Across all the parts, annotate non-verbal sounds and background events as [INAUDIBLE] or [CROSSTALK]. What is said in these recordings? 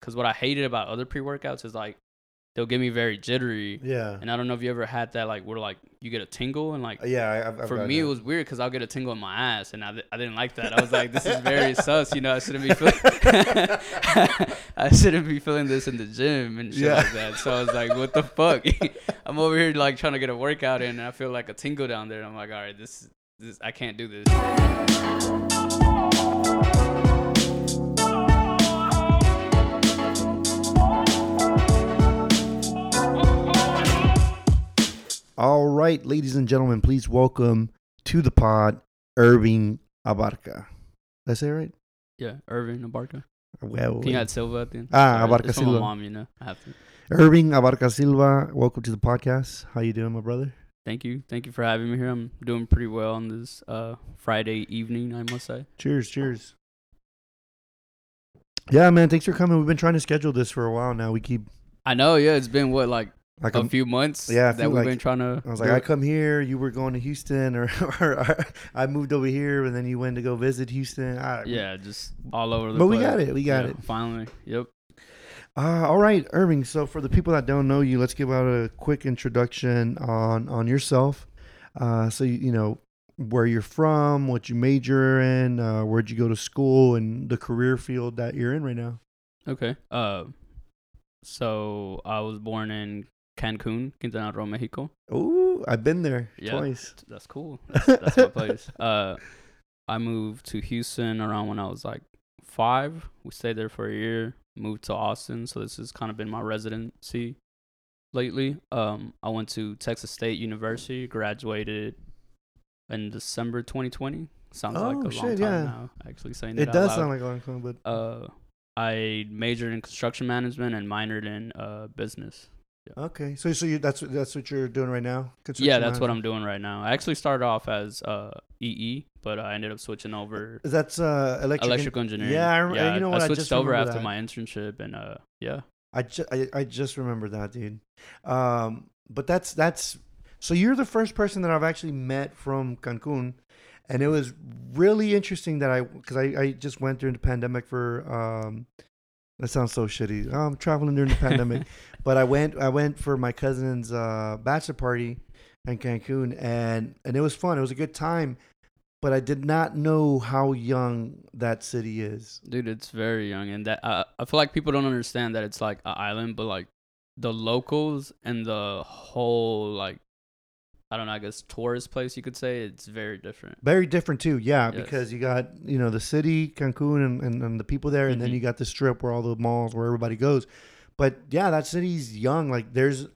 because what I hated about other pre workouts is like they'll get me very jittery, Yeah. and I don't know if you ever had that like where like you get a tingle and like. Yeah. I, I've, I've For me, it was weird because I'll get a tingle in my ass, and I, I didn't like that. I was like, "This is very [LAUGHS] sus," you know. I shouldn't be feeling. [LAUGHS] I shouldn't be feeling this in the gym and shit Yeah. like that. So I was like, "What the fuck?" [LAUGHS] I'm over here like trying to get a workout in, and I feel like a tingle down there. And I'm like, "All right, this, this, I can't do this." All right, ladies and gentlemen, please welcome to the pod Irving Abarca. Did I say it right? Yeah, Irving Abarca. Well, Can you add Silva at the end? Ah, Sorry, Abarca Silva. mom, you know. I have to. Irving Abarca Silva, welcome to the podcast. How you doing, my brother? Thank you, thank you for having me here. I'm doing pretty well on this uh Friday evening, I must say. Cheers, cheers. Yeah, man, thanks for coming. We've been trying to schedule this for a while now. We keep I know, yeah. It's been what like like a I'm- few months. yeah, I that we've like- been trying to. I was like, I come here, you were going to Houston, [LAUGHS] or, or I moved over here, and then you went to go visit Houston. I, Yeah, just all over the but place. we got it. We got Yeah, it. Finally. Yep. Uh, all right, Irving. So for the people that don't know you, let's give out a quick introduction on on yourself. Uh, so you, you know where you're from, what you major in, uh, where'd you go to school, and the career field that you're in right now. Okay. Uh, so I was born in Cancun, Quintana Roo, Mexico. Oh, I've been there Yeah. twice. That's cool. That's, that's my place. [LAUGHS] Uh, I moved to Houston around when I was like five. We stayed there for a year. Moved to Austin, so this has kind of been my residency lately. Um, I went to Texas State University, graduated in December 2020. Sounds like a Oh, long time yeah. now. Actually saying it, It does sound like a long time, but uh, I majored in construction management and minored in uh business. Okay. So so you that's what- that's what you're doing right now. yeah, that's what? I'm doing right now. I actually started off as uh EE, but I ended up switching over That's uh electric. electrical engineering. Yeah, I rem- yeah. you know what, I switched just over after that. my internship, and uh, yeah, I, ju- I I just remember that, dude. Um, but that's that's so you're the first person that I've actually met from Cancun, and it was really interesting that I because I, I just went during the pandemic for um. That sounds so shitty. I'm traveling during the [LAUGHS] pandemic, but I went I went for my cousin's uh, bachelor party in Cancun, and and it was fun. It was a good time, but I did not know how young that city is. dude, it's very young, and that uh, I feel like people don't understand that it's like an island, but like the locals and the whole like I don't know, I guess tourist place you could say it's very different. Very different too, yeah, Yes. because you got you know the city, Cancun, and, and, and the people there, and then Mhm. you got the strip where all the malls where everybody goes. But yeah, that city's young. Like there's,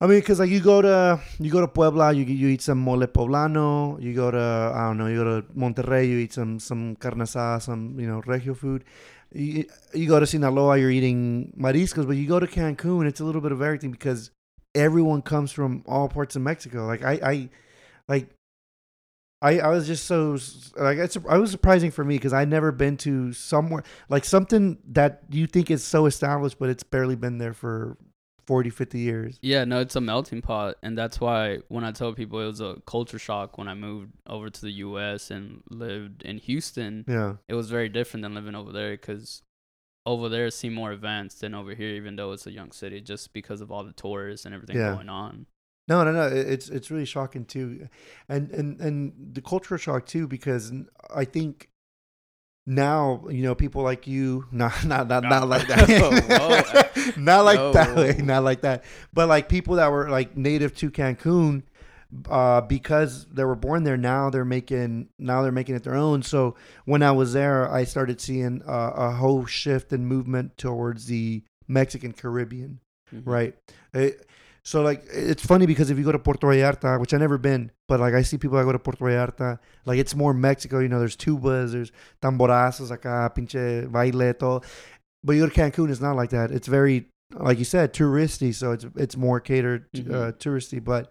I mean, because like you go to you go to Puebla, you you eat some mole poblano. You go to I don't know, you go to Monterrey, you eat some some carne asada, some you know regio food. You, you go to Sinaloa, you're eating mariscos, but you go to Cancun, it's a little bit of everything because everyone comes from all parts of Mexico. Like I, I like I, I was just so like it's I was surprising for me because I'd never been to somewhere like something that you think is so established but it's barely been there for 40 50 years Yeah, no, it's a melting pot, and that's why when I tell people it was a culture shock when I moved over to the U.S. and lived in Houston, yeah it was very different than living over there because over there seemed more advanced than over here, even though it's a young city, just because of all the tourists and everything Yeah. going on. no no no it's it's really shocking too. And and and the cultural shock too because I think now you know people like you not not not, not like that. [LAUGHS] [LAUGHS] Not like that [LAUGHS] not like that. But like people that were like native to Cancun uh because they were born there now they're making now they're making it their own so when I was there I started seeing uh, a whole shift and movement towards the Mexican Caribbean Mhm. right? It- so like it's funny because if you go to Puerto Vallarta, which I never been, but like I see people that go to Puerto Vallarta, like it's more Mexico. You know, there's tubas, there's tamborazos acá, pinche baile, todo. But you go to Cancun, it's not like that. It's very, like you said, touristy. So it's it's more catered to, uh, touristy. But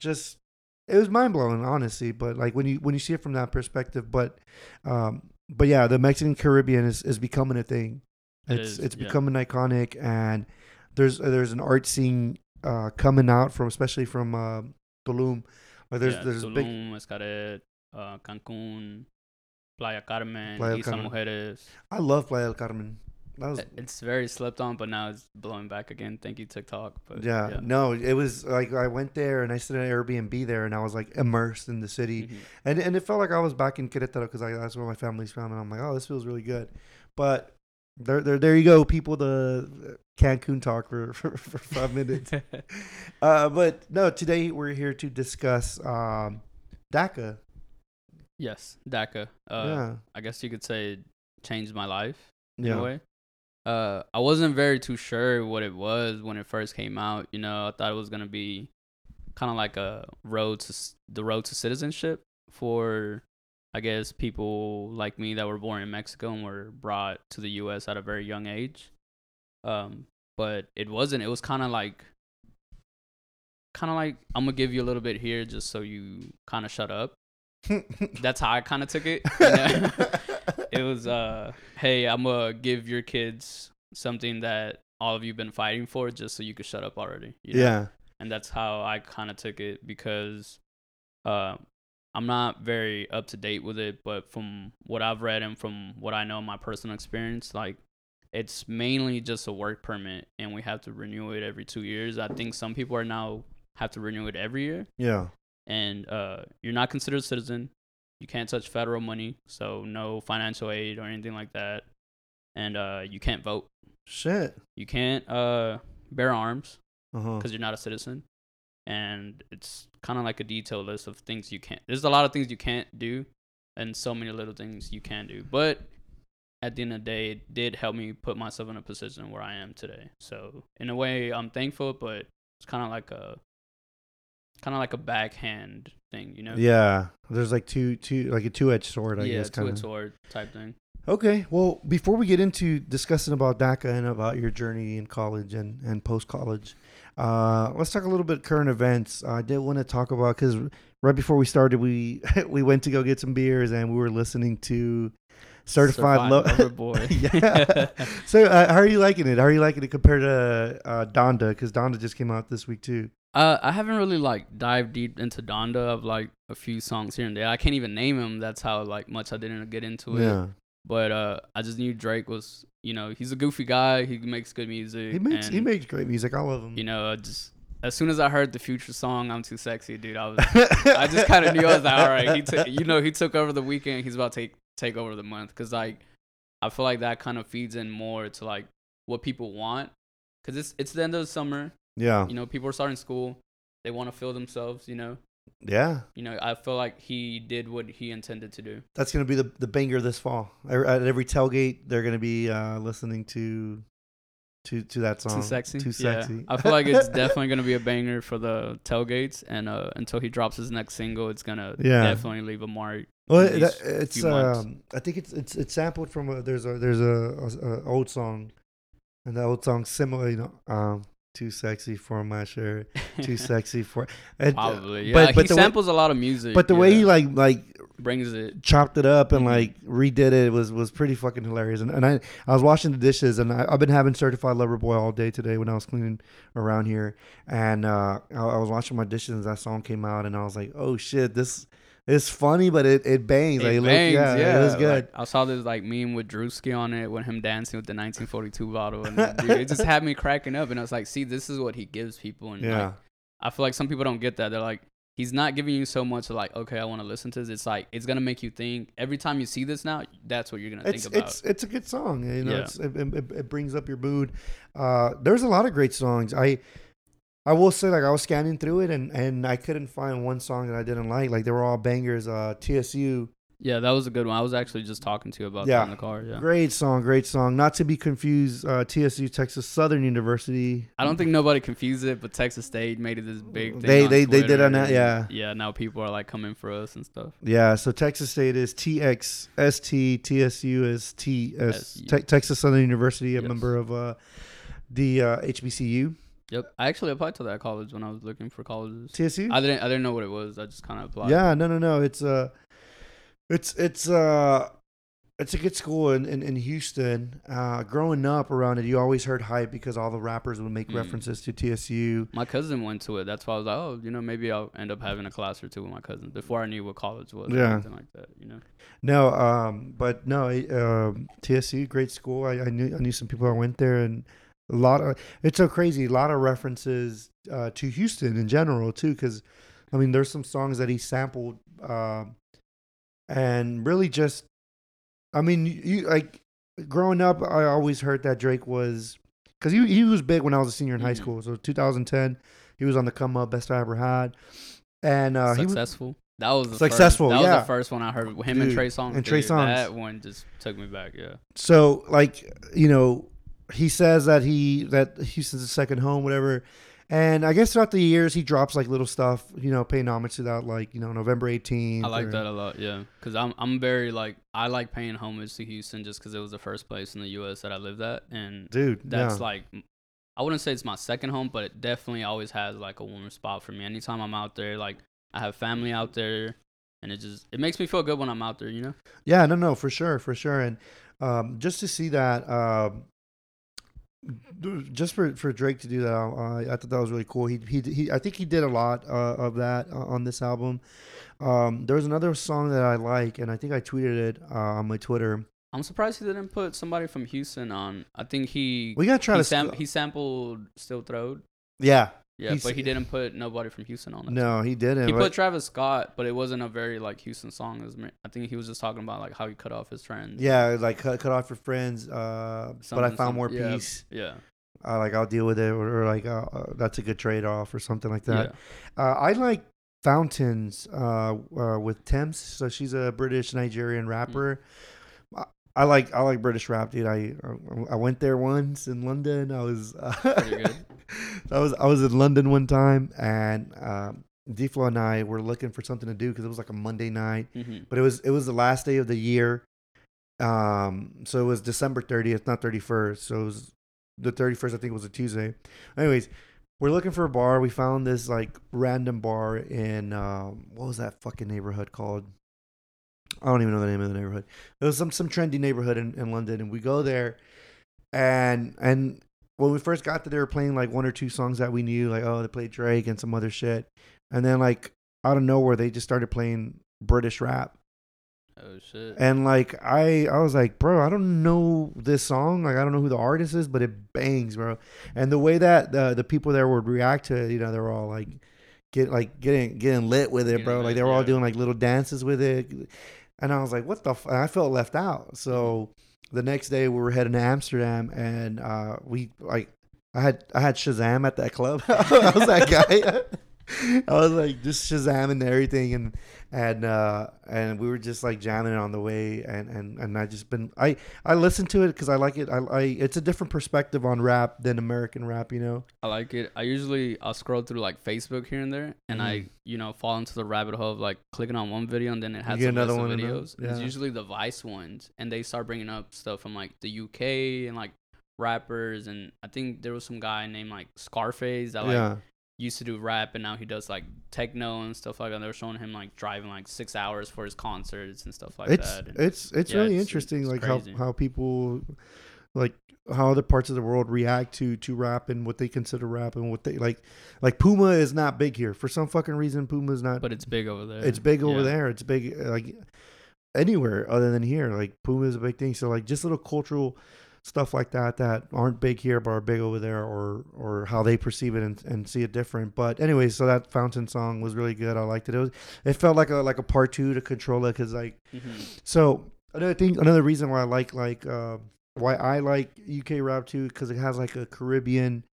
just it was mind blowing, honestly. But like when you when you see it from that perspective, but um, but yeah, the Mexican Caribbean is is becoming a thing. It It's it's yeah. becoming iconic, and there's there's an art scene uh, coming out from especially from uh, Tulum. Like there's yeah, there's Tulum, big Xcaret, uh, Cancun, Playa Carmen, Playa Isla Carmen. Mujeres. I love Playa del Carmen. That was It's very slept on, but now it's blowing back again. Thank you, TikTok. But yeah, no, it was like I went there and I stayed at an Airbnb there and I was like immersed in the city. Mhm. And and it felt like I was back in Querétaro because that's where my family's from, and I'm like, oh, this feels really good. But there, there, there you go, people. The Cancun talk for [LAUGHS] for, for five minutes. [LAUGHS] uh, but no, today we're here to discuss um, DACA. yes, DACA. Uh, yeah, I guess you could say changed my life in a way. Uh, I wasn't very too sure what it was when it first came out. You know, I thought it was gonna be kind of like a road to the road to citizenship for, I guess, people like me that were born in Mexico and were brought to the U.S. at a very young age. Um, but it wasn't. It was kind of like, kind of like I'm gonna give you a little bit here just so you kind of shut up. [LAUGHS] That's how I kind of took it. [LAUGHS] it was uh hey i'm gonna give your kids something that all of you've been fighting for just so you could shut up already you know? yeah, and that's how i kind of took it because uh i'm not very up to date with it but from what i've read and from what i know in my personal experience like it's mainly just a work permit and we have to renew it every two years i think some people are now have to renew it every year yeah, and uh, you're not considered a citizen. You can't touch federal money, so no financial aid or anything like that. And uh, you can't vote. shit. You can't uh, bear arms because you're not a citizen. And it's kind of like a detailed list of things you can't. There's a lot of things you can't do, and so many little things you can do. But at the end of the day, it did help me put myself in a position where I am today. So in a way, I'm thankful, but it's kind of like a kind of like a backhand thing, you know? Yeah, there's like two, two, like a two-edged sword, I yeah, guess, two kind edged sword type thing. Okay, well, before we get into discussing about DACA and about your journey in college and, and post college, uh, let's talk a little bit current events. I did want to talk about because right before we started, we [LAUGHS] we went to go get some beers and we were listening to Certified, Lo- Lover Boy. [LAUGHS] yeah. so, uh, how are you liking it? How are you liking it compared to uh, Donda? Because Donda just came out this week too. Uh, I haven't really like dived deep into Donda. I've like a few songs here and there. I can't even name them. That's how like much I didn't get into it. Yeah, But uh, I just knew Drake was, you know, he's a goofy guy. He makes good music. he makes he makes great music. I love him. You know, just as soon as I heard the Future song, "I'm Too Sexy," dude, I was, I just [LAUGHS] kind of knew I was like, all right, he took, you know, he took over the weekend. He's about to take take over the month because like, I feel like that kind of feeds in more to like what people want because it's it's the end of the summer. Yeah, You know, people are starting school. They want to feel themselves. You know, yeah. you know. I feel like he did what he intended to do. That's gonna be the the banger this fall. At every tailgate, they're gonna be uh, listening to to to that song. Too sexy. Too Yeah. sexy. I feel like it's [LAUGHS] definitely gonna be a banger for the tailgates, and uh, until he drops his next single, it's gonna Yeah. definitely leave a mark. Well, at that, it's um, I think it's it's it's sampled from a there's a there's a, a, a old song, and the old song similar, you know, um, too sexy for my shirt, too [LAUGHS] sexy for. And, uh, Probably, yeah. but- but he the way- samples a lot of music, But the way he like like brings it. chopped it up and Mhm. like redid it was was pretty fucking hilarious. And, and I I was washing the dishes and I, I've been having certified lover boy all day today when I was cleaning around here. And uh, I, I was washing my dishes and that song came out and I was like, oh shit, this is funny, but it it bangs. like, It look- bangs, yeah, yeah, it was good. Like, I saw this like meme with Drewski on it with him dancing with the 1942 bottle, and dude, it just had me cracking up. And I was like, see, this is what he gives people, and yeah, like, I feel like some people don't get that. They're like, he's not giving you so much like, okay, I want to listen to this. It's like it's gonna make you think. Every time you see this now, that's what you're gonna it's think about. it's it's a good song. You know, Yeah. it's, it, it, it brings up your mood. Uh, there's a lot of great songs. I I will say like I was scanning through it and and I couldn't find one song that I didn't like. Like they were all bangers. Uh, TSU. yeah, that was a good one. I was actually just talking to you about Yeah. that in the car. Yeah. Great song, great song. Not to be confused, uh, TSU, Texas Southern University. I don't think nobody confused it, but Texas State made it this big thing. They- they- they did on that, yeah. Yeah, now people are like coming for us and stuff. Yeah, so Texas State is TXST, TSU is TS, Texas Southern University, a Yes. member of uh, the uh, HBCU. Yep. I actually applied to that college when I was looking for colleges. TSU. I didn't I didn't know what it was. I just kind of applied. Yeah, no, no, no. It's uh, it's it's uh, it's a good school in, in, in Houston. Uh, growing up around it, you always heard hype because all the rappers would make Mm. references to TSU. My cousin went to it. That's why I was like, oh, you know, maybe I'll end up having a class or two with my cousin before I knew what college was. Yeah. Or anything like that. You know. No, um, but no, it, um, TSU, great school. I, I knew I knew some people that went there, and a lot of it's so crazy. A lot of references uh, to Houston in general too, because I mean, there's some songs that he sampled, um, and really just, I mean, you, you like growing up, I always heard that Drake was because he he was big when I was a senior in high Mhm. school. So 2010, he was on the come up, best I ever had, and uh, Successful. that was the Successful, First, that yeah. was the first one I heard. Him and Trey Songz. and Trey dude, Songz. That one just took me back. Yeah. so like you know he says that he that houston's his second home whatever and i guess throughout the years he drops like little stuff you know paying homage to that like you know november 18th I like or- that a lot, yeah. Because I'm I'm very like I like paying homage to Houston just because it was the first place in the U.S. that I lived at, and dude that's yeah. like I wouldn't say it's my second home, but it definitely always has like a warm spot for me. Anytime I'm out there, like I have family out there, and it just it makes me feel good when I'm out there, you know. yeah no no for sure for sure and um just to see that um just for, for Drake to do that, uh, I thought that was really cool. He, he he I think he did a lot uh, of that uh, on this album. Um, there was another song that I like, and I think I tweeted it uh, on my Twitter. I'm surprised he didn't put somebody from Houston on. I think he We gotta try he, to sam- he sampled Still Throwed. yeah. Yeah, He's- but he didn't put nobody from Houston on it. No, he didn't. He but- put Travis Scott, but it wasn't a very like Houston song. It was, ma- I think he was just talking about like how he cut off his friends. Yeah, like cut, cut off your friends. Uh, but I Something, found more yeah, peace. Yeah. Uh, like I'll deal with it, or, or like uh, uh, that's a good trade off, or something like that. Uh, I like Fountains uh, uh, with Tems. So she's a British Nigerian rapper. I, like I like British rap, dude. I I went there once in London. I was [LAUGHS] good. I was I was in London one time, and um, D-Flow and I were looking for something to do because it was like a Monday night. hmm but it was it was the last day of the year um so it was december 30th not 31st so it was the 31st i think it was a tuesday anyways we're looking for a bar we found this like random bar in um what was that fucking neighborhood called i don't even know the name of the neighborhood it was some some trendy neighborhood in, in london and we go there and and when we first got there they were playing like one or two songs that we knew like oh they played drake and some other shit and then like out of nowhere they just started playing british rap Oh shit. and like I, I was like, bro, I don't know this song. Like I don't know who the artist is, but it bangs, bro. And the way that the the people there would react to it, you know, they were all like, get like getting getting lit with it, bro. Like they were all doing like little dances with it, and I was like, what the? F-? and I felt left out. So the next day we were heading to Amsterdam, and uh, we like I had I had Shazam at that club. [LAUGHS] I was that guy. [LAUGHS] I was like just Shazam and everything, and and uh, and we were just like jamming on the way, and and and I just been I I listened to it because I like it. I, I it's a different perspective on rap than American rap, you know. I like it. I usually I'll scroll through like Facebook here and there, and I Mm. you know fall into the rabbit hole of like clicking on one video and then it has another one videos. another- It's usually the Vice ones, and they start bringing up stuff from like the UK and like rappers, and I think there was some guy named like Scarface that like yeah, used to do rap and now he does like techno and stuff like that. They were showing him like driving like six hours for his concerts and stuff like it's that. And it's it's Yeah, really it's- interesting, it's like crazy. how how people like how other parts of the world react to to rap and what they consider rap and what they like. Like Puma is not big here for some fucking reason. Puma is not. but it's big over there. it's big over Yeah. there. It's big like anywhere other than here. Like Puma is a big thing. So like just little cultural stuff like that that aren't big here but are big over there, or or how they perceive it and, and see it different. But anyways, so that Fountain song was really good. I liked it. It was it felt like a like a part two to Controlla because like Mhm. so another thing another reason why I like like uh, why I like UK rap too because it has like a Caribbean.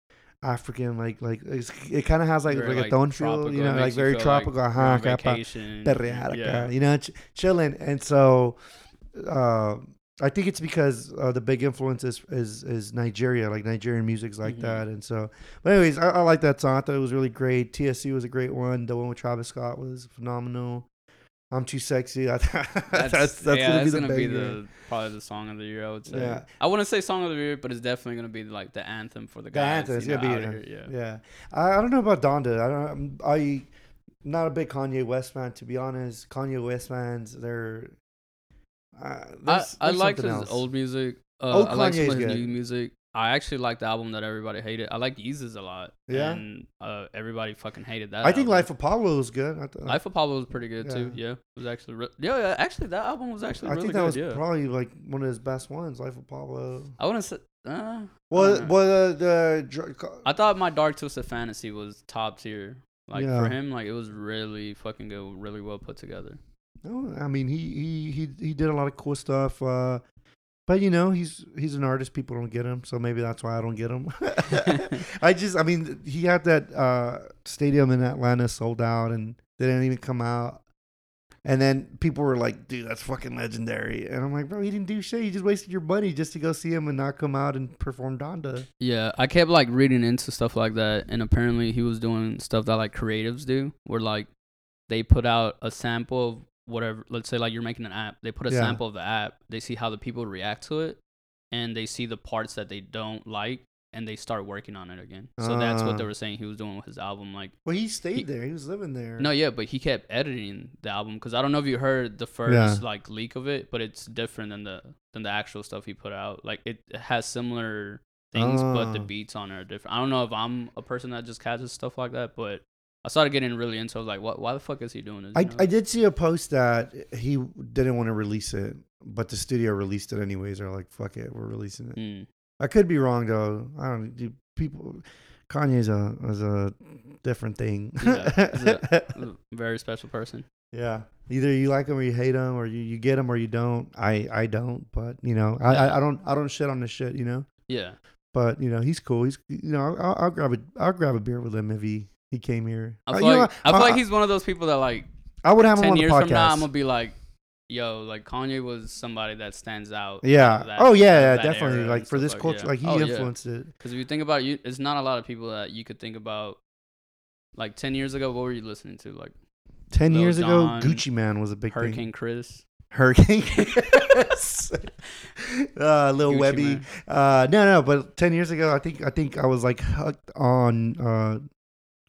African like like it's, it kind of has like Very, like a tone feel you know like very tropical you're ajá, on acá pa- vacation. Yeah. you know, ch- chilling. And so, uh, I think it's because uh, the big influence is, is is Nigeria, like Nigerian music's like Mhm. that. And so, but anyways, I, I like that song. I thought it was really great. TSC was a great one. The one with Travis Scott was phenomenal. I'm too sexy. [LAUGHS] I- that's That's, that's, yeah, gonna be that's the gonna be the probably the song of the year. I would say. Yeah. I wouldn't say song of the year, but it's definitely gonna be like the anthem for the The guys. anthem, it's know, gonna be out. Yeah. Yeah, I, I don't know about Donda. I don't. I'm- I not a big Kanye West fan to be honest. Kanye West fans, they're Uh, I, there's- I there's like his else. old music. Uh, Old I like some of his new music. I actually like the album that everybody hated. I like Yeezus a lot. Yeah? And uh, everybody fucking hated that. I think. Life of Pablo was good. I, th- Life of Pablo was pretty good too. Yeah. Yeah, it was actually re- yeah, yeah. Actually, that album was actually I really think that good. was yeah, probably like one of his best ones. Life of Pablo. I wouldn't say. Uh, Well, well, the, the dr- I thought my Dark Twisted Fantasy was top tier. Like Yeah. for him, like it was really fucking good, really well put together. I mean he he he he did a lot of cool stuff. Uh, but you know he's he's an artist. People don't get him, so maybe that's why I don't get him. [LAUGHS] I just I mean he had that uh, stadium in Atlanta sold out, and they didn't even come out. And then people were like, "Dude, that's fucking legendary." And I'm like, "Bro, he didn't do shit. You just wasted your money just to go see him and not come out and perform Donda." Yeah, I kept like reading into stuff like that, and apparently he was doing stuff that like creatives do, where like they put out a sample of whatever. Let's say like you're making an app, they put a Yeah. sample of the app, they see how the people react to it, and they see the parts that they don't like, and they start working on it again. So that's what they Ah. were saying he was doing with his album. Like, Well, he stayed He- there. He was living there. no, yeah, but he kept editing the album because I don't know if you heard the first Yeah. like leak of it, but it's different than the than the actual stuff he put out. Like it has similar things, but the Ah. beats on it are different. I don't know if I'm a person that just catches stuff like that, but I started getting really into. it. I was like, what? Why the fuck is he doing this? I, you know? I did see a post that he didn't want to release it, but the studio released it anyways. They're like, "Fuck it, we're releasing it." Mm. I could be wrong though. I don't. Do people? Kanye's a is a different thing. Yeah, he's a [LAUGHS] very special person. yeah. Either you like him or you hate him, or you, you get him or you don't. I I don't, but you know, I, I I don't I don't shit on the shit. You know, Yeah, but you know, he's cool. He's you know, I'll, I'll grab a I'll grab a beer with him if he he came here. I feel you know like what? I feel like he's one of those people that like I would have him ten on the years podcast. from now, I'm gonna be like, yo, like Kanye was somebody that stands out. Yeah. that- oh yeah, yeah, definitely. Like for stuff this culture, yeah. like he Oh, yeah. influenced it. Because if you think about it, you, it's not a lot of people that you could think about. Like ten years ago, what were you listening to? Like Ten Lil years ago, Gucci Mane was a big thing. Hurricane thing. Chris, Hurricane. [LAUGHS] [LAUGHS] uh, Lil Gucci Webby. Uh, no, no, but ten years ago, I think I think I was like hooked on uh,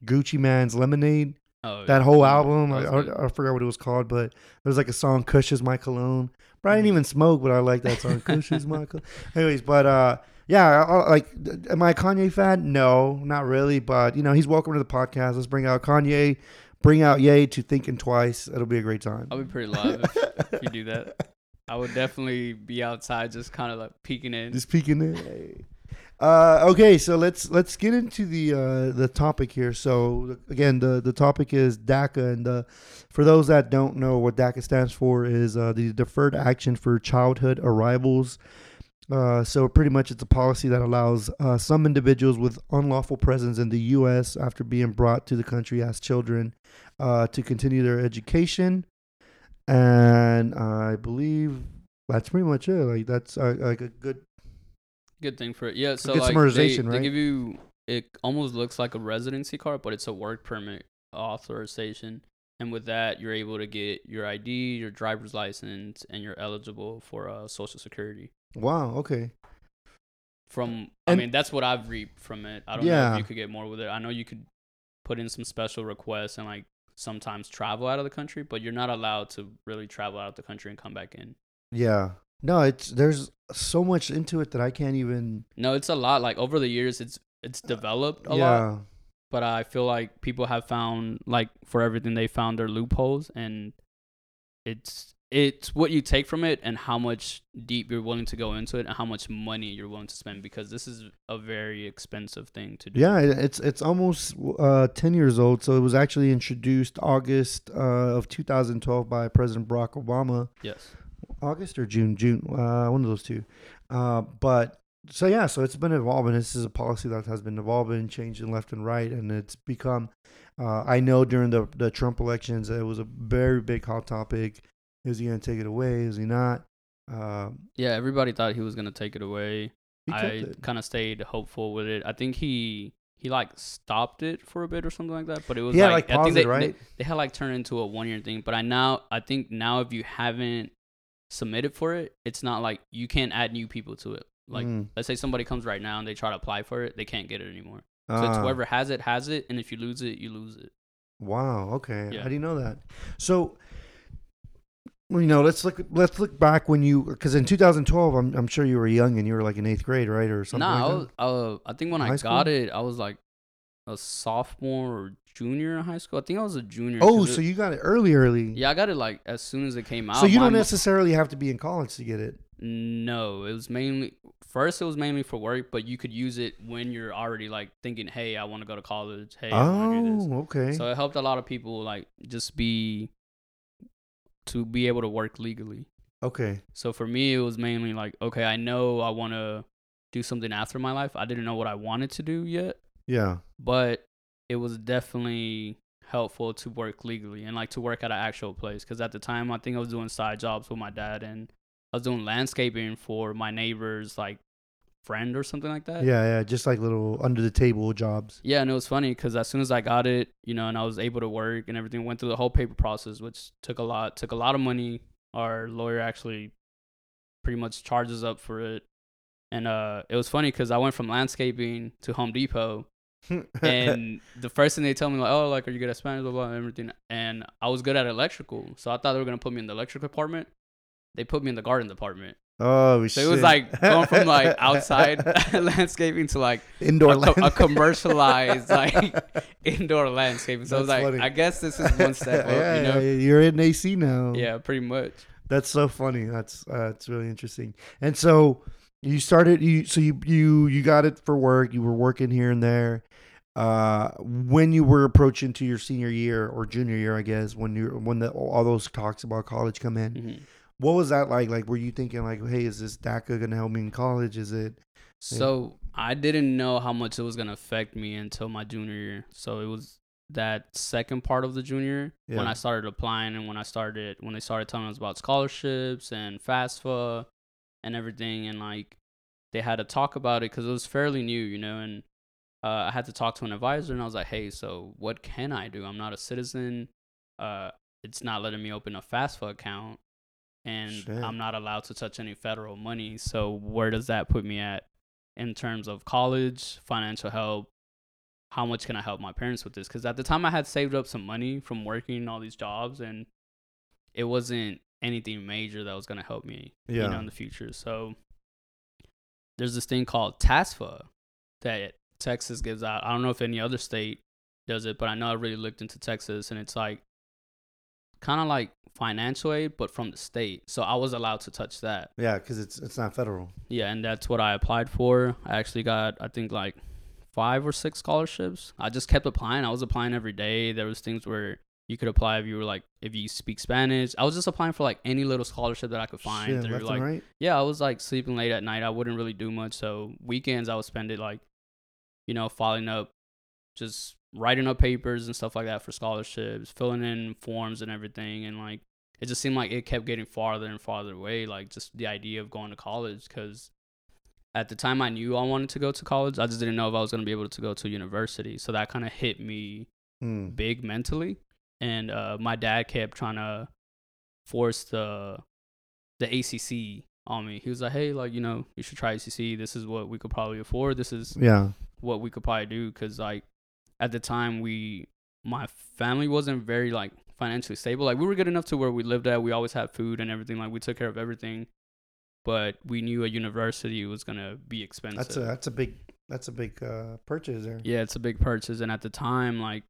Gucci Mane's Lemonade. Oh, That whole Yeah, album, I. I, I forgot what it was called, but there was like a song "Kush is my cologne." But I didn't Mhm. even smoke, but I like that song "Kush is my cologne." Anyways, but uh, yeah, I, like, am I a Kanye fan? No, not really. But you know, he's welcome to the podcast. Let's bring out Kanye, bring out Ye to thinking twice. It'll be a great time. I'll be pretty live if, if you do that. I would definitely be outside, just kind of like peeking in. Just peeking in. Uh, okay, so let's let's get into the uh, the topic here. So again, the the topic is DACA, and uh, for those that don't know what DACA stands for, is uh, the Deferred Action for Childhood Arrivals. Uh, so pretty much, it's a policy that allows some individuals with unlawful presence in the U.S. after being brought to the country as children to continue their education, and I believe that's pretty much it. Like that's like a good Good thing for it. Yeah, so good like summarization, they, they give you it almost looks like a residency card, but it's a work permit authorization. And with that, you're able to get your ID, your driver's license, and you're eligible for uh, Social Security. wow. Okay. From I And- mean, that's what I've reaped from it. I don't know Yeah. if you could get more with it. I know you could put in some special requests and like sometimes travel out of the country, but you're not allowed to really travel out of the country and come back in. Yeah. No, it's there's so much into it that I can't even. No, it's a lot. Like over the years, it's it's developed a lot. yeah. but I feel like people have found like for everything they found their loopholes and it's it's what you take from it and how much deep you're willing to go into it and how much money you're willing to spend because this is a very expensive thing to do. Yeah, it's it's almost uh, ten years old. So it was actually introduced August uh, of 2012 by President Barack Obama. Yes. August or June, June, uh, one of those two. Uh, but so yeah, so it's been evolving. This is a policy that has been evolving, changing left and right, and it's become. Uh, I know during the the Trump elections, it was a very big hot topic. Is he going to take it away? Is he not? Um, Yeah, everybody thought he was gonna take it away. I kind of stayed hopeful with it. I think he he like stopped it for a bit or something like that, but it was had like, like I think paused it, right? they, they had like turned into a one year thing. But I now I think now if you haven't submitted for it, it's not like you can't add new people to it. Like Mm. let's say somebody comes right now and they try to apply for it, they can't get it anymore. So it's Ah. whoever has it has it, and if you lose it, you lose it. Wow. Okay. Yeah. How do you know that? So, you know, let's look. Let's look back when you, because in 2012, I'm, I'm sure you were young and you were like in eighth grade, right, or something. nah, I, like was, uh, I think when High I school? got it, I was like a sophomore or junior in high school. I think I was a junior. Oh, so it- you got it early, early. yeah, I got it like as soon as it came out. So you don't necessarily have to be in college to get it. No, it was mainly first. It was mainly for work, but you could use it when you're already like thinking, "Hey, I want to go to college. Hey, I do this." Oh, okay. So it helped a lot of people like just be to be able to work legally. okay. So for me, it was mainly like, okay, I know I want to do something after my life. I didn't know what I wanted to do yet, Yeah. but it was definitely helpful to work legally and like to work at an actual place. Because at the time, I think I was doing side jobs with my dad and I was doing landscaping for my neighbor's like friend or something like that. Yeah, yeah. Just like little under the table jobs. Yeah, and it was funny because as soon as I got it, you know, and I was able to work and everything, went through the whole paper process, which took a lot, took a lot of money. Our lawyer actually pretty much charges up for it, and uh, it was funny because I went from landscaping to Home Depot, [LAUGHS] and the first thing they tell me like, oh, like, are you good at Spanish, blah blah, and everything, and I was good at electrical, so I thought they were gonna put me in the electrical department. They put me in the garden department, oh, so it was like going from like [LAUGHS] outside [LAUGHS] landscaping to like indoor a, co- a commercialized like indoor landscaping. So I was like, funny. I guess this is one step up, yeah, you know? yeah, you're in AC now. Yeah, pretty much. That's so funny. That's uh, that's really interesting. And so you started you so you you you got it for work. You were working here and there. Uh, when you were approaching to your senior year or junior year, I guess when you when the, all those talks about college come in, Mhm. what was that like? Like, were you thinking like, hey, is this DACA gonna help me in college? Is it? So I didn't know how much it was gonna affect me until my junior year. So it was that second part of the junior when I started applying and when I started when they started telling us about scholarships and FAFSA and everything and like they had to talk about it because it was fairly new, you know, and uh, I had to talk to an advisor and I was like, hey, so what can I do? I'm not a citizen. Uh, it's not letting me open a FAFSA account and Shit. I'm not allowed to touch any federal money. So where does that put me at in terms of college, financial help? How much can I help my parents with this? Because at the time I had saved up some money from working all these jobs and it wasn't anything major that was going to help me you know in the future. So there's this thing called TASFA that Texas gives out. I don't know if any other state does it, but I know I really looked into Texas and it's like kind of like financial aid but from the state. So I was allowed to touch that. Yeah, because it's it's not federal. Yeah, and that's what I applied for. I actually got I think like five or six scholarships. I just kept applying. I was applying every day. There was things where you could apply if you were like if you speak Spanish. I was just applying for like any little scholarship that I could find Shit, through like right. yeah, I was like sleeping late at night. I wouldn't really do much. So weekends I would spend it like, you know, following up, just writing up papers and stuff like that for scholarships, filling in forms and everything. And like, it just seemed like it kept getting farther and farther away. Like just the idea of going to college. Cause at the time I knew I wanted to go to college. I just didn't know if I was going to be able to go to university. So that kind of hit me Mm. big mentally and uh my dad kept trying to force the the ACC on me. He was like, "Hey, like, you know, you should try ACC. This is what we could probably afford. This is Yeah. what we could probably do cuz like at the time we my family wasn't very like financially stable. Like we were good enough to where we lived at. We always had food and everything. Like we took care of everything. But we knew a university was going to be expensive. That's a that's a big that's a big uh, purchase there. Yeah, it's a big purchase, and at the time, like,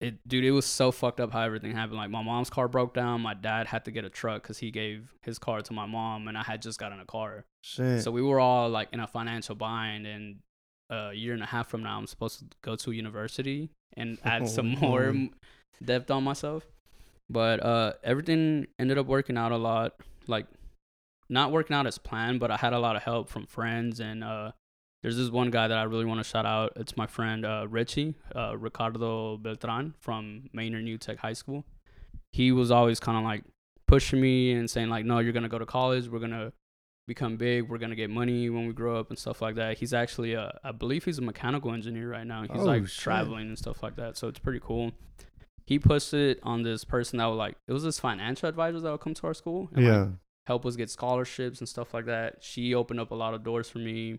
it, dude, it was so fucked up how everything happened. Like, my mom's car broke down. My dad had to get a truck because he gave his car to my mom, and I had just gotten a car. Shit. So we were all like in a financial bind. And a year and a half from now, I'm supposed to go to university and [LAUGHS] add some Oh, more boy. m- depth on myself. But uh, everything ended up working out a lot. Like, not working out as planned, but I had a lot of help from friends and uh, there's this one guy that I really want to shout out. It's my friend uh, Richie, uh, Ricardo Beltran from Manor New Tech High School. He was always kind of like pushing me and saying like, "No, you're gonna go to college. We're gonna become big. We're gonna get money when we grow up and stuff like that." He's actually, a, I believe he's a mechanical engineer right now. He's Oh, like shit. traveling and stuff like that, so it's pretty cool. He pushed it on this person that would like it was this financial advisor that would come to our school and like, yeah. help us get scholarships and stuff like that. She opened up a lot of doors for me.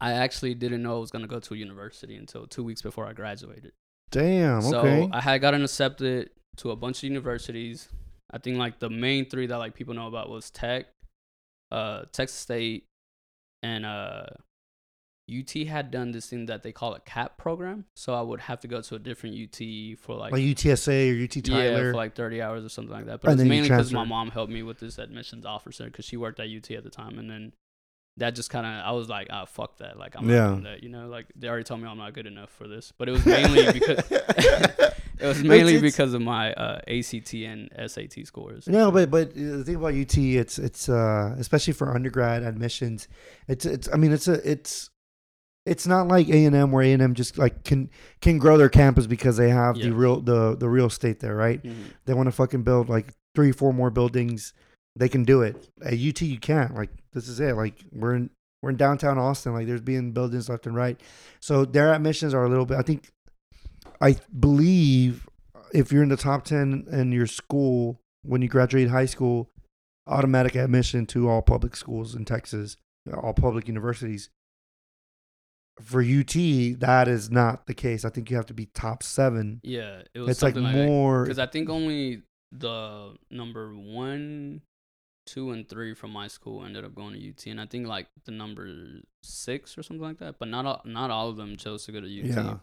I actually didn't know I was gonna go to a university until two weeks before I graduated. Damn. So Okay. I had gotten accepted to a bunch of universities. I think like the main three that like people know about was Tech, uh, Texas State, and uh, UT had done this thing that they call a CAP program. So I would have to go to a different UT for like, Like UTSA or UT yeah, Tyler. for like thirty hours or something like that. But And it's mainly because my mom helped me with this admissions officer because she worked at UT at the time, and then that just kind of I was like, ah, fuck that. Like I'm Yeah. not doing that. You know, like they already told me I'm not good enough for this. But it was mainly [LAUGHS] because [LAUGHS] it was mainly it's- because of my uh, ACT and SAT scores. No, but but uh, the thing about UT, it's it's uh especially for undergrad admissions, it's it's I mean it's a it's it's not like A and M where A and M just like can can grow their campus because they have the real the the real estate there, right? Mhm. They want to fucking build like three four more buildings, they can do it. At UT, you can't. Like this is it. Like we're in we're in downtown Austin. Like there's being buildings left and right, so their admissions are a little bit. I think, I believe, if you're in the top ten in your school when you graduate high school, automatic admission to all public schools in Texas, all public universities. For UT, that is not the case. I think you have to be top seven. Yeah, it was It's like like more. because I think only the number one, two, and three from my school ended up going to UT, and I think like the number six or something like that. But not all, not all of them chose to go to UT. yeah,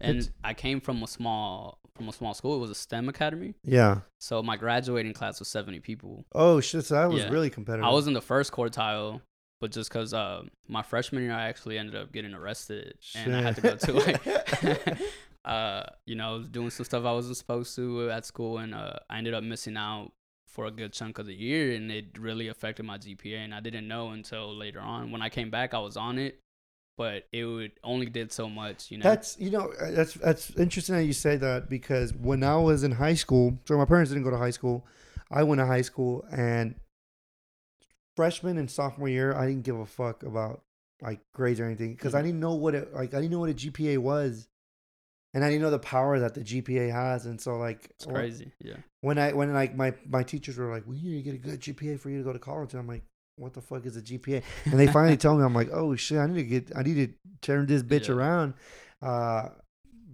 and It's- I came from a small from a small school. It was a STEM academy, yeah. so my graduating class was seventy people. Oh shit! So that was Yeah. really competitive. I was in the first quartile, but just because uh, my freshman year, I actually ended up getting arrested, and I had to go to like, [LAUGHS] [LAUGHS] uh, you know, doing some stuff I wasn't supposed to at school, and uh, I ended up missing out for a good chunk of the year, and it really affected my GPA, and I didn't know until later on. When I came back, I was on it, but it would only did so much, you know. That's you know uh, that's that's interesting that you say that because when I was in high school, so my parents didn't go to high school. I went to high school and freshman and sophomore year, I didn't give a fuck about like grades or anything because I Mhm. didn't know what it like. I didn't know what a GPA was, and I didn't know the power that the GPA has. And so like it's crazy, yeah. When I when like my my teachers were like, "We need to get a good GPA for you to go to college," and I'm like, "What the fuck is a GPA?" And they finally tell me, I'm like, "Oh shit, I need to get, I need to turn this [LAUGHS] bitch Yeah. around." Uh,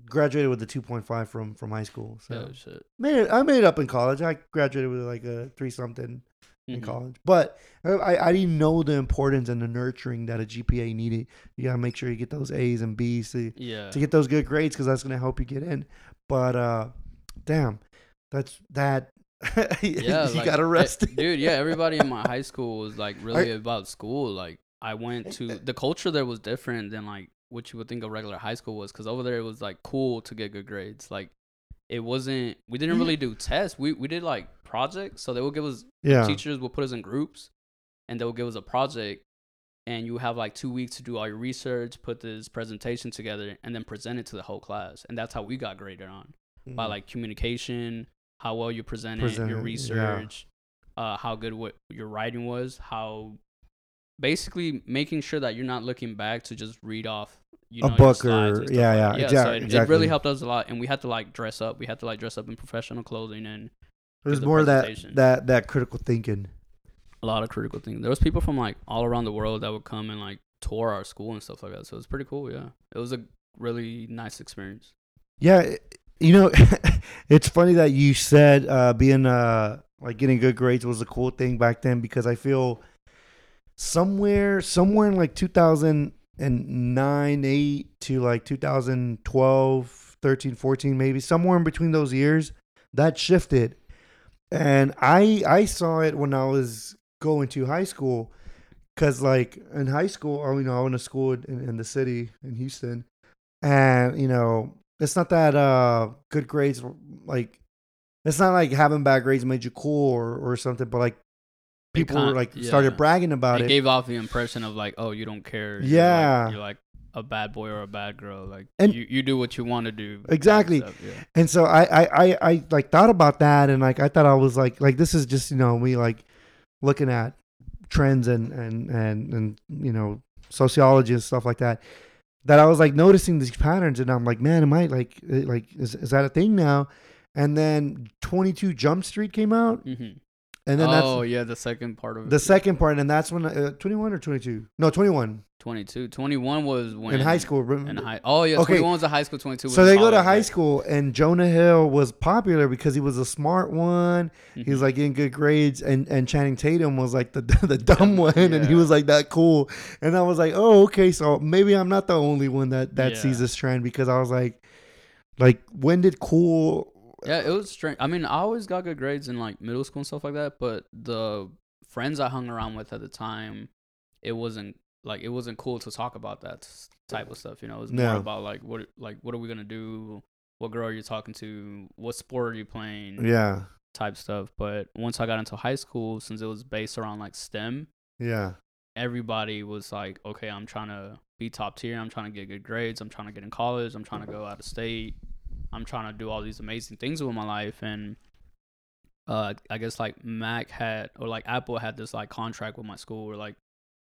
graduated with a 2.5 from from high school, so oh shit. made it. I made it up in college. I graduated with like a three something in Mhm. college, but I I didn't know the importance and the nurturing that a GPA needed. You gotta make sure you get those A's and B's to Yeah. to get those good grades because that's gonna help you get in. But uh, damn, that's that. [LAUGHS] yeah, you like, got eh, arrested, [LAUGHS] dude. Yeah, everybody in my high school was like really about school. Like I went to eh the culture there was different than like what you would think a regular high school was, because over there it was like cool to get good grades. Like it wasn't. We didn't mm-hmm. really do tests. We we did like projects. So they would give us Yeah, teachers would put us in groups, and they would give us a project. And you have like two weeks to do all your research, put this presentation together, and then present it to the whole class. And that's how we got graded on by mm-hmm. like communication, how well you presented, your yeah. research, uh, how good what your writing was, how basically making sure that you're not looking back to just read off you A know, your book or- yeah, yeah, exact- So it, it really helped us a lot, and we had to like dress up. We had to like dress up in professional clothing and There's the more that that that critical thinking. a lot of critical thinking. There was people from like all around the world that would come and like tour our school and stuff like that. So it was pretty cool. Yeah, it was a really nice experience. Yeah, it- you know, [LAUGHS] it's funny that you said uh, being uh, like getting good grades was a cool thing back then because I feel somewhere somewhere in like 2009 8 to like 2012 13 14 maybe somewhere in between those years that shifted. And i i saw it when i was going to high school because like in high school I, you know i went to school in, in the city in houston and you know it's not that uh good grades like it's not like having bad grades made you cool or, or something but like people were like yeah. started bragging about it it, gave off the impression of like, oh, you don't care. You're like- Yeah. you're like, a bad boy or a bad girl. Like And- you, you do what you want to do. Exactly. Stuff, yeah. and so I, I i i like thought about that and like i thought i was like like this is just you know me like looking at trends and and and and you know sociology and stuff like that that i was like noticing these patterns and i'm like man am i like eh, like is, is that a thing now? And then 22 jump street came out. Hmm and then oh yeah, the second part of it. the second part, and that's when uh, 21 or 22? No, 21 22. 21 was when in high school. In high, oh yeah, Okay. 21 was a high school. 22. was So they go to high yeah. school, and Jonah Hill was popular because he was a smart one. He was Mhm. like getting good grades, and and Channing Tatum was like the [LAUGHS] the dumb one, and he was like that cool. And I was like, oh, okay, so maybe I'm not the only one that that sees this trend because I was like, like when did cool? Yeah, it was strange. I mean, I always got good grades in like middle school and stuff like that, but the friends I hung around with at the time, it wasn't like it wasn't cool to talk about that type of stuff. You know, it was more No. about like what like what are we gonna do? What girl are you talking to? What sport are you playing? Yeah, Type stuff. But once I got into high school, since it was based around like STEM, yeah, everybody was like, okay, I'm trying to be top tier. I'm trying to get good grades. I'm trying to get in college. I'm trying to go out of state. I'm trying to do all these amazing things with my life. And uh, I guess like Mac had, or like Apple had this like contract with my school where like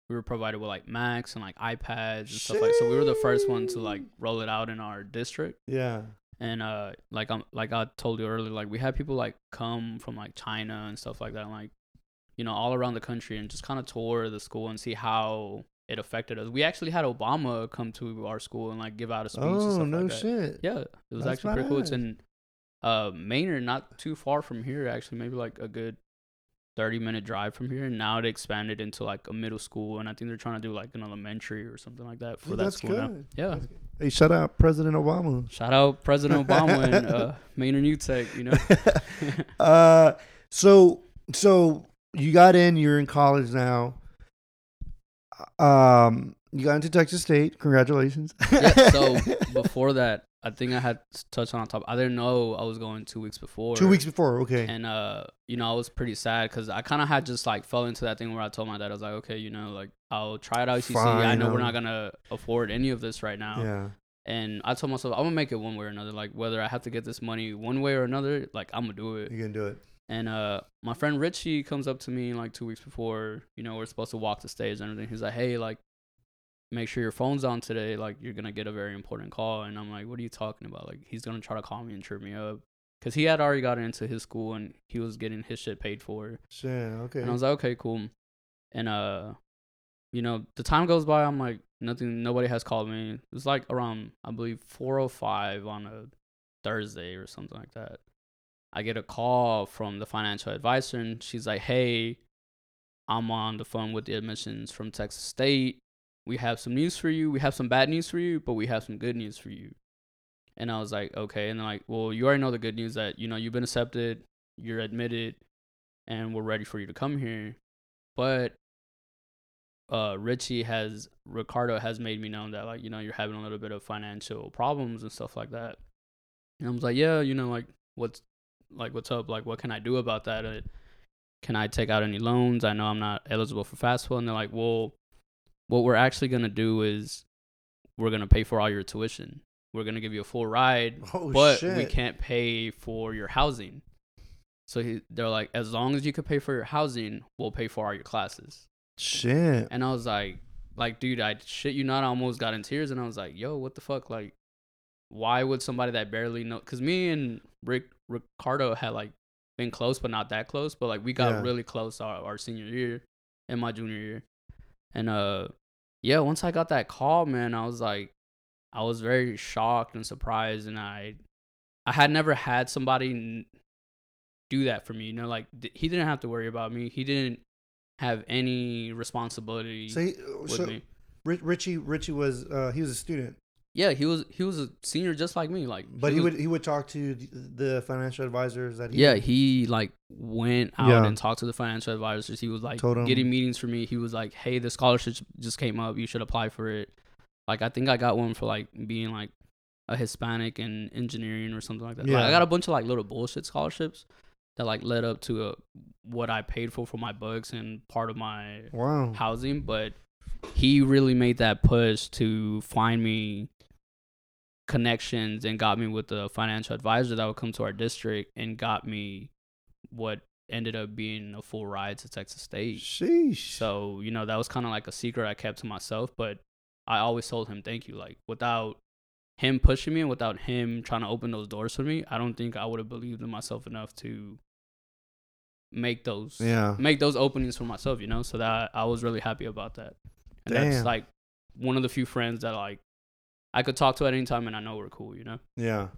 we were provided with like Macs and like iPads and stuff like. So we were the first one to like roll it out in our district. yeah. And uh, like I'm like I told you earlier, like we had people like come from like China and stuff like that, and, like you know all around the country, and just kind of tour the school and see how it affected us. We actually had Obama come to our school and like give out a speech. and Oh stuff no like that. shit. Yeah, it was That's actually pretty cool. It's in uh Manor, not too far from here, actually, maybe like a good thirty minute drive from here. And now it expanded into like a middle school, and I think they're trying to do like an elementary or something like that for Dude, that that's school now. good. Yeah. Hey, shout out President Obama. Shout out President [LAUGHS] Obama and uh, Manor Tech. you know. [LAUGHS] uh, so so you got in. You're in college now. Um, you got into Texas State. Congratulations. yeah, so [LAUGHS] before that, I think I had touched on top. I didn't know I was going two weeks before. two weeks before. Okay. And uh, you know, I was pretty sad because I kind of had just like fell into that thing where I told my dad I was like, okay, you know, like I'll try it out UCC. I know we're not gonna afford any of this right now. yeah. And I told myself I'm gonna make it one way or another. Like whether I have to get this money one way or another, like I'm gonna do it. You can do it. And uh, my friend Richie comes up to me like two weeks before, you know, we're supposed to walk the stage and everything. He's like, hey, like, make sure your phone's on today. Like, you're gonna get a very important call. And I'm like, what are you talking about? Like, he's gonna try to call me and trip me up, cause he had already gotten into his school and he was getting his shit paid for. Shit. Okay. And I was like, okay, cool. And uh, you know, the time goes by. I'm like, nothing. Nobody has called me. It was like around, I believe, 4:05 on a Thursday or something like that. I get a call from the financial advisor, and she's like, hey, I'm on the phone with the admissions from Texas State. We have some news for you. We have some bad news for you, but we have some good news for you. And I was like, okay. And they're like, well, you already know the good news that you know you've been accepted, you're admitted, and we're ready for you to come here. But uh, Richie has Ricardo has made me know that like you know you're having a little bit of financial problems and stuff like that. And I was like, yeah, you know, like what's like what's up? Like what can I do about that? Uh, can I take out any loans? I know I'm not eligible for FAFSA. And they're like, well, what we're actually gonna do is we're gonna pay for all your tuition. We're gonna give you a full ride, [LAUGHS] oh but shit. we can't pay for your housing. So he, they're like, as long as you can pay for your housing, we'll pay for all your classes. Shit. And I was like, like, dude, I shit you not, I almost got in tears, and I was like, yo, what the fuck, like, why would somebody that barely know? Because me and Rick Ricardo had like been close, but not that close. But like we got Yeah. really close our, our senior year and my junior year, and uh, yeah, once I got that call, man, I was like, I was very shocked and surprised, and I, I had never had somebody do that for me. You know, like th- he didn't have to worry about me. He didn't have any responsibility So, he, with so me. Richie Richie was uh, he was a student, Yeah, he was he was a senior just like me. Like, but he, was- would he would talk to the, financial advisors that he Yeah, he like went out Yeah. and talked to the financial advisors. He was like Told getting meetings for me. He was like, "Hey, the scholarship just came up. You should apply for it." Like I think I got one for like being like a Hispanic and engineering or something like that. Like, Yeah. I got a bunch of like little bullshit scholarships that like led up to a, what I paid for for my books and part of my wow housing, but he really made that push to find me connections and got me with the financial advisor that would come to our district and got me what ended up being a full ride to Texas State. sheesh So, you know, that was kind of like a secret I kept to myself, but I always told him thank you. Like, without him pushing me and without him trying to open those doors for me, I don't think I would have believed in myself enough to make those Yeah. make those openings for myself, you know. So that I was really happy about that. And Damn. that's like one of the few friends that like I could talk to at any time and I know we're cool, you know. Yeah.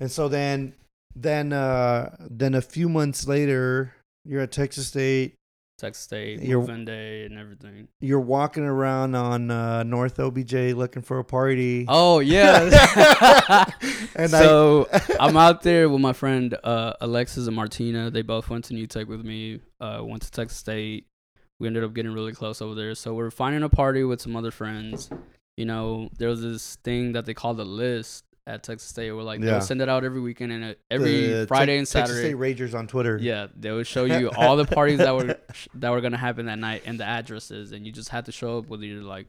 And so then then uh then a few months later you're at Texas State. Texas State, You're- moving day and everything. You're walking around on uh, North LBJ looking for a party. Oh yeah. [LAUGHS] [LAUGHS] and so I, I'm out there with my friend uh, Alexis and Martina. They both went to New Tech with me. Uh, went to Texas State. We ended up getting really close over there. So we're finding a party with some other friends. You know, there was this thing that they called a list at Texas State. Where like Yeah. they'll send it out every weekend and uh, every the Friday Tex- and Saturday. Texas State Ragers on Twitter. Yeah, they would show you [LAUGHS] all the parties that were that were gonna happen that night and the addresses, and you just had to show up with either like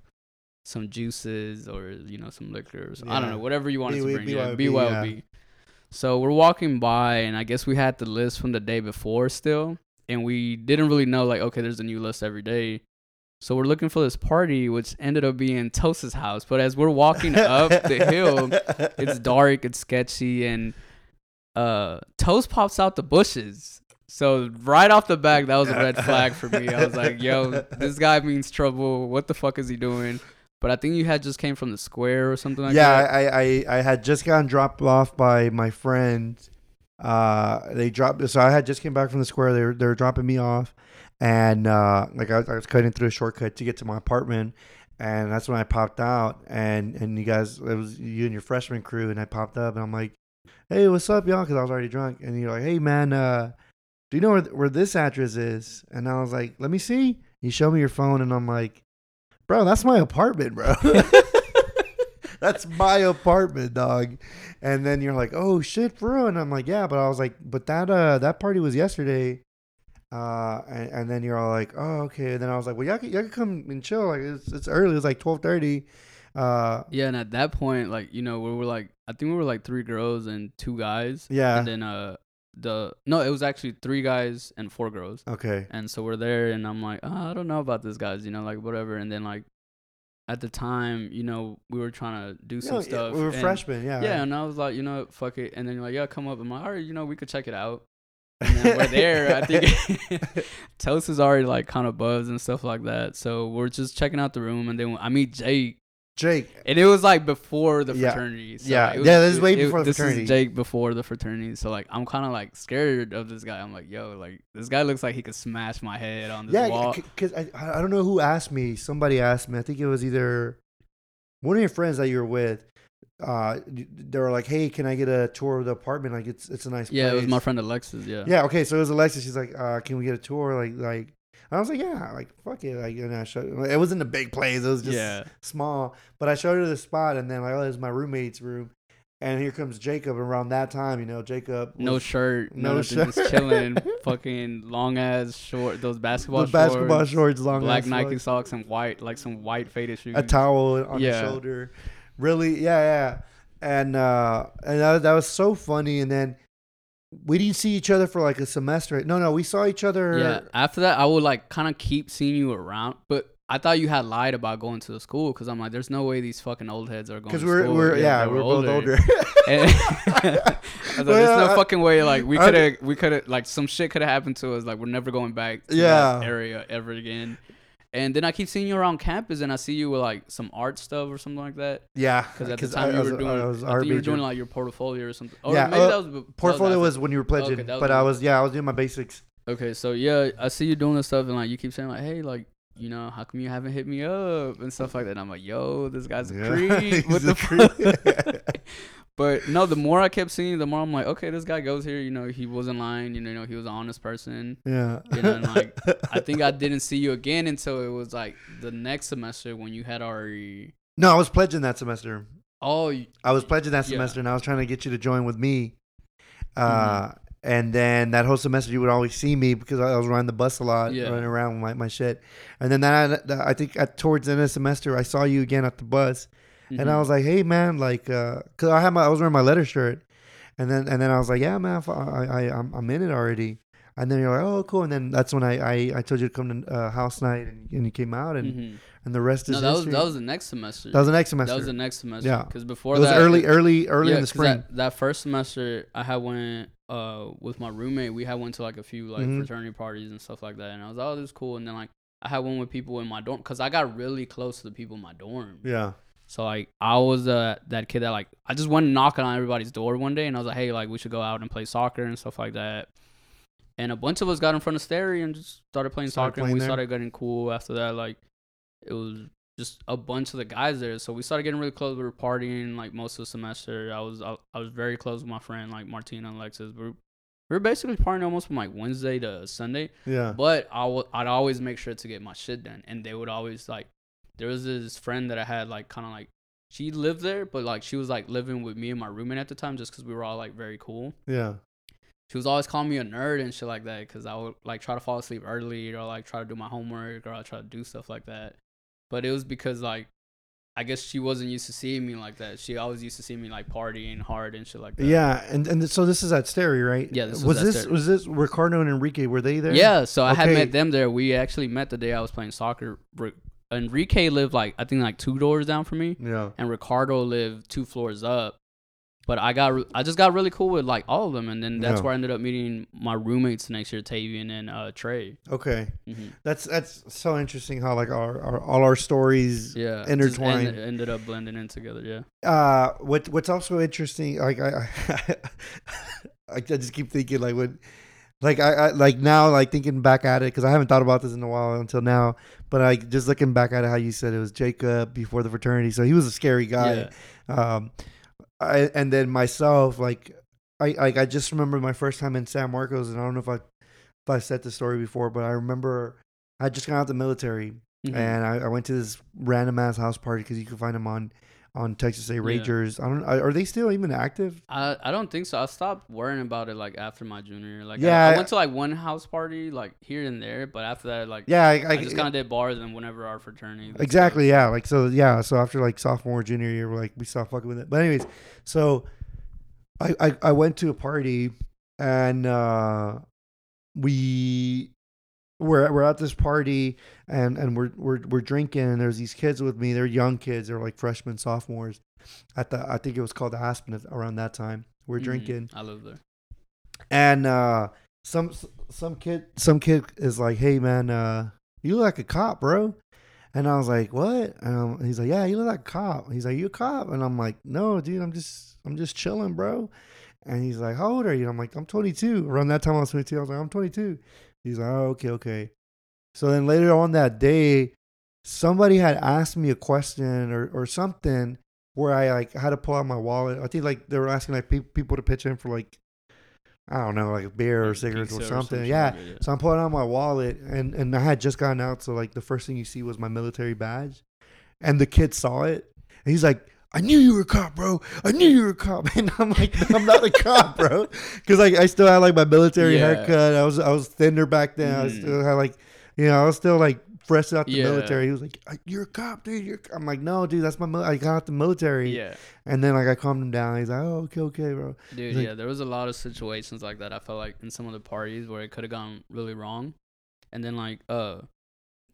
some juices or you know some liquors. I don't know, whatever you wanted B- to bring. yeah, BYOB, BYOB. So we're walking by, and I guess we had the list from the day before still, and we didn't really know like okay, there's a new list every day. So we're looking for this party, which ended up being Toast's house. But as we're walking up the hill, it's [LAUGHS] dark, it's sketchy, and uh Toast pops out the bushes. So right off the back, that was a red flag for me. I was like, "Yo, this guy means trouble. What the fuck is he doing?" But I think you had just came from the square or something like yeah, that. I, I I had just gotten dropped off by my friend. Uh, they dropped. So I had just came back from the square. They were they were dropping me off, and uh, like I, was- I was cutting through a shortcut to get to my apartment, and that's when I popped out. And and you guys, it was you and your freshman crew, and I popped up, and I'm like, "Hey, what's up, y'all?" Because I was already drunk, and you're like, "Hey, man, uh, do you know where where this address is?" And I was like, "Let me see." You show me your phone, and I'm like, "Bro, that's my apartment, bro." [LAUGHS] That's my apartment, dog. And then you're like, "Oh shit, real?" And I'm like, "Yeah," but I was like, "But that uh that party was yesterday." Uh, and, and then you're all like, "Oh, okay." And then I was like, "Well, y'all can, y'all can come and chill. Like it's it's early. It's like twelve thirty. Uh, Yeah, and at that point, like you know, we were like, I think we were like three girls and two guys. yeah. And then uh, the no, it was actually three guys and four girls. okay. And so we're there, and I'm like, oh, I don't know about this, guys, you know, like whatever. And then like, at the time, you know, we were trying to do some yeah, stuff. we were and- freshmen. Yeah. Yeah, and I was like, you know, fuck it. And then you're like, yeah, come up. I'm like, all right, you know, we could check it out. [LAUGHS] And then we're there. I think [LAUGHS] Toast is already like kind of buzzed and stuff like that. So we're just checking out the room, and then I meet Jake, Jake. and it was like before the Yeah. fraternity. So Yeah. it was- Yeah, this is way it- before the this fraternity. is Jake before the fraternity. So like, I'm kind of like scared of this guy. I'm like, yo, like this guy looks like he could smash my head on this Yeah, wall. because I I don't know who asked me. Somebody asked me. I think it was either one of your friends that you're with. Uh, they were like, "Hey, can I get a tour of the apartment? Like, it's it's a nice yeah, it was my friend Alexis. Yeah. Yeah, okay. So it was Alexis. She's like, uh, "Can we get a tour?" Like, like I was like, "Yeah, like fuck it." Like, and I showed. It wasn't a big place. It was just yeah. small. But I showed her the spot, and then like, oh, this is my roommate's room. And here comes Jacob. Around that time, you know, Jacob. No shirt, no no shirt. just chilling, [LAUGHS] fucking long ass short, those basketball the basketball shorts, shorts, long black Nike shorts, socks, and white, like some white faded shoes. a towel on the shoulder. Really, yeah, yeah. And uh, and that, that was so funny. And then we didn't see each other for like a semester. No, no, we saw each other. Yeah. After that, I would like kind of keep seeing you around, but I thought you had lied about going to the school because I'm like, there's no way these fucking old heads are going. because to we're we're yeah, they we're both older. [LAUGHS] [LAUGHS] I was like, there's no fucking way. Like we could have, we could have, like some shit could have happened to us. Like we're never going back to Yeah. that area ever again. And then I keep seeing you around campus, and I see you with like some art stuff or something like that. yeah, Because at the time I- you were was- doing, I was I you were doing like your portfolio or something. Or Yeah, maybe uh, that was be- that was portfolio was when you were pledging, Okay, but I was yeah, I was doing my basics. Okay, so yeah, I see you doing this stuff, and like you keep saying like, hey, like you know, how come you haven't hit me up and stuff like that? And I'm like, yo, this guy's a Yeah, [LAUGHS] creep. What the creep. [LAUGHS] [LAUGHS] but no, the more I kept seeing, the more I'm like, okay, this guy goes here. You know, he wasn't lying. You know, he was an honest person. Yeah, You know, like, [LAUGHS] I think I didn't see you again until it was like the next semester when you had already. no, I was pledging that semester. Oh, I was pledging that Yeah. semester, and I was trying to get you to join with me. Mm-hmm. Uh, And then that whole semester, you would always see me because I was riding the bus a lot, Yeah. running around with my, my shit. And then that, I think at, towards the end of the semester, I saw you again at the bus, and I was like, "Hey, man, like, uh, cause I had my, I was wearing my letter shirt, and then and then I was like, "Yeah, man, I, I, I'm, I'm in it already." And then you're like, "Oh, cool." And then that's when I, I, I told you to come to uh, house night, and, and you came out, and, Mhm. and the rest is No, that was that was the next semester. That was the next semester. That was the next semester. Yeah. because before it was that, early, early, early yeah, in the spring. That, that first semester, I had went uh with my roommate, we had went to like a few like Mhm. fraternity parties and stuff like that, and I was like, oh, this is cool. And then like I had one with people in my dorm because I got really close to the people in my dorm. Yeah. So like I was uh that kid that like I just went knocking on everybody's door one day and I was like, hey, like we should go out and play soccer and stuff like that. And a bunch of us got in front of Sterry and just started playing Started soccer playing and we there? started getting cool after that. Like it was just a bunch of the guys there. So we started getting really close. We were partying like most of the semester. I was I, I was very close with my friend like Martina and Alexis. We were, we were basically partying almost from like Wednesday to Sunday. Yeah. But I w- I'd always make sure to get my shit done, and they would always like. There was this friend that I had like kind of like she lived there, but like she was like living with me and my roommate at the time, just because we were all like very cool. Yeah. She was always calling me a nerd and shit like that, because I would like try to fall asleep early or like try to do my homework or I try to do stuff like that. But it was because like. I guess she wasn't used to seeing me like that. She always used to see me like partying hard and shit like that. Yeah, and and so this is at Sterry, right? Yeah, this was was this Sterry. was this Ricardo and Enrique? Were they there? Yeah, so I had met them there. We actually met the day I was playing soccer. Ri- Enrique lived like I think like two doors down from me, Yeah. and Ricardo lived two floors up. But I got re- I just got really cool with like all of them, and then that's Yeah. where I ended up meeting my roommates next year, Tavian and uh, Trey. Okay. hmm That's that's so interesting how like our, our all our stories. Yeah, Intertwined. end- ended up blending in together. Yeah, Uh, what what's also interesting, like I, [LAUGHS] I, I just keep thinking like when, like I, I like now like thinking back at it because I haven't thought about this in a while until now. But like just looking back at it, how you said it was Jacob before the fraternity, so he was a scary guy. yeah, Um, I and then myself, like I like I just remember my first time in San Marcos, and I don't know if I if I said the story before, but I remember I just got out the military, Mhm. and I, I went to this random ass house party because you can find them on on Texas A Yeah. Rangers. I don't are they still even active? I I don't think so. I stopped worrying about it like after my junior year. Like Yeah, I, I- went to like one house party like here and there, but after that like Yeah, I, I, just kind of did bars and whenever our fraternity. exactly. Yeah, like so. Yeah, so after like sophomore junior year, we're like we stopped fucking with it. But anyways, so I I, I went to a party and uh we we're we're at this party and and we're we're we're drinking and there's these kids with me. They're young kids. They're like freshmen, sophomores. At the I think it was called Aspen at- around that time. We're Mhm. drinking I live there. and uh some some kid some kid is like, "Hey man, uh you look like a cop, bro." And I was like, "What?" And he's like, "Yeah, you look like a cop." He's like, "You a cop?" And I'm like, "No, dude, I'm just I'm just chilling, bro." And he's like, "How old are you?" I'm like, "I'm 22." Around that time, I was 22. I was like, "I'm 22." He's like, "Oh, okay, okay." So then later on that day, somebody had asked me a question or or something where I like had to pull out my wallet. I think like they were asking like pe- people to pitch in for like I don't know, like a beer or cigarettes or something. shit Yeah. yeah. So I'm pulling out my wallet and, and I had just gotten out. So like the first thing you see was my military badge. And the kid saw it. And he's like, I knew you were a cop, bro. I knew you were a cop. [LAUGHS] And I'm like, I'm not a cop, bro. [LAUGHS] Cause like I still had like my military Yeah. haircut. I was I was thinner back then. I Mhm. still had like you know, I was still like fresh out the Yeah. military. He was like, "You're a cop, dude." You're. I'm like, "No, dude, that's my. Mil- I got out the military." Yeah, And then like I calmed him down. He's like, "Oh, okay, okay, bro." dude. like- yeah, there was a lot of situations like that. I felt like in some of the parties where it could have gone really wrong, and then like uh,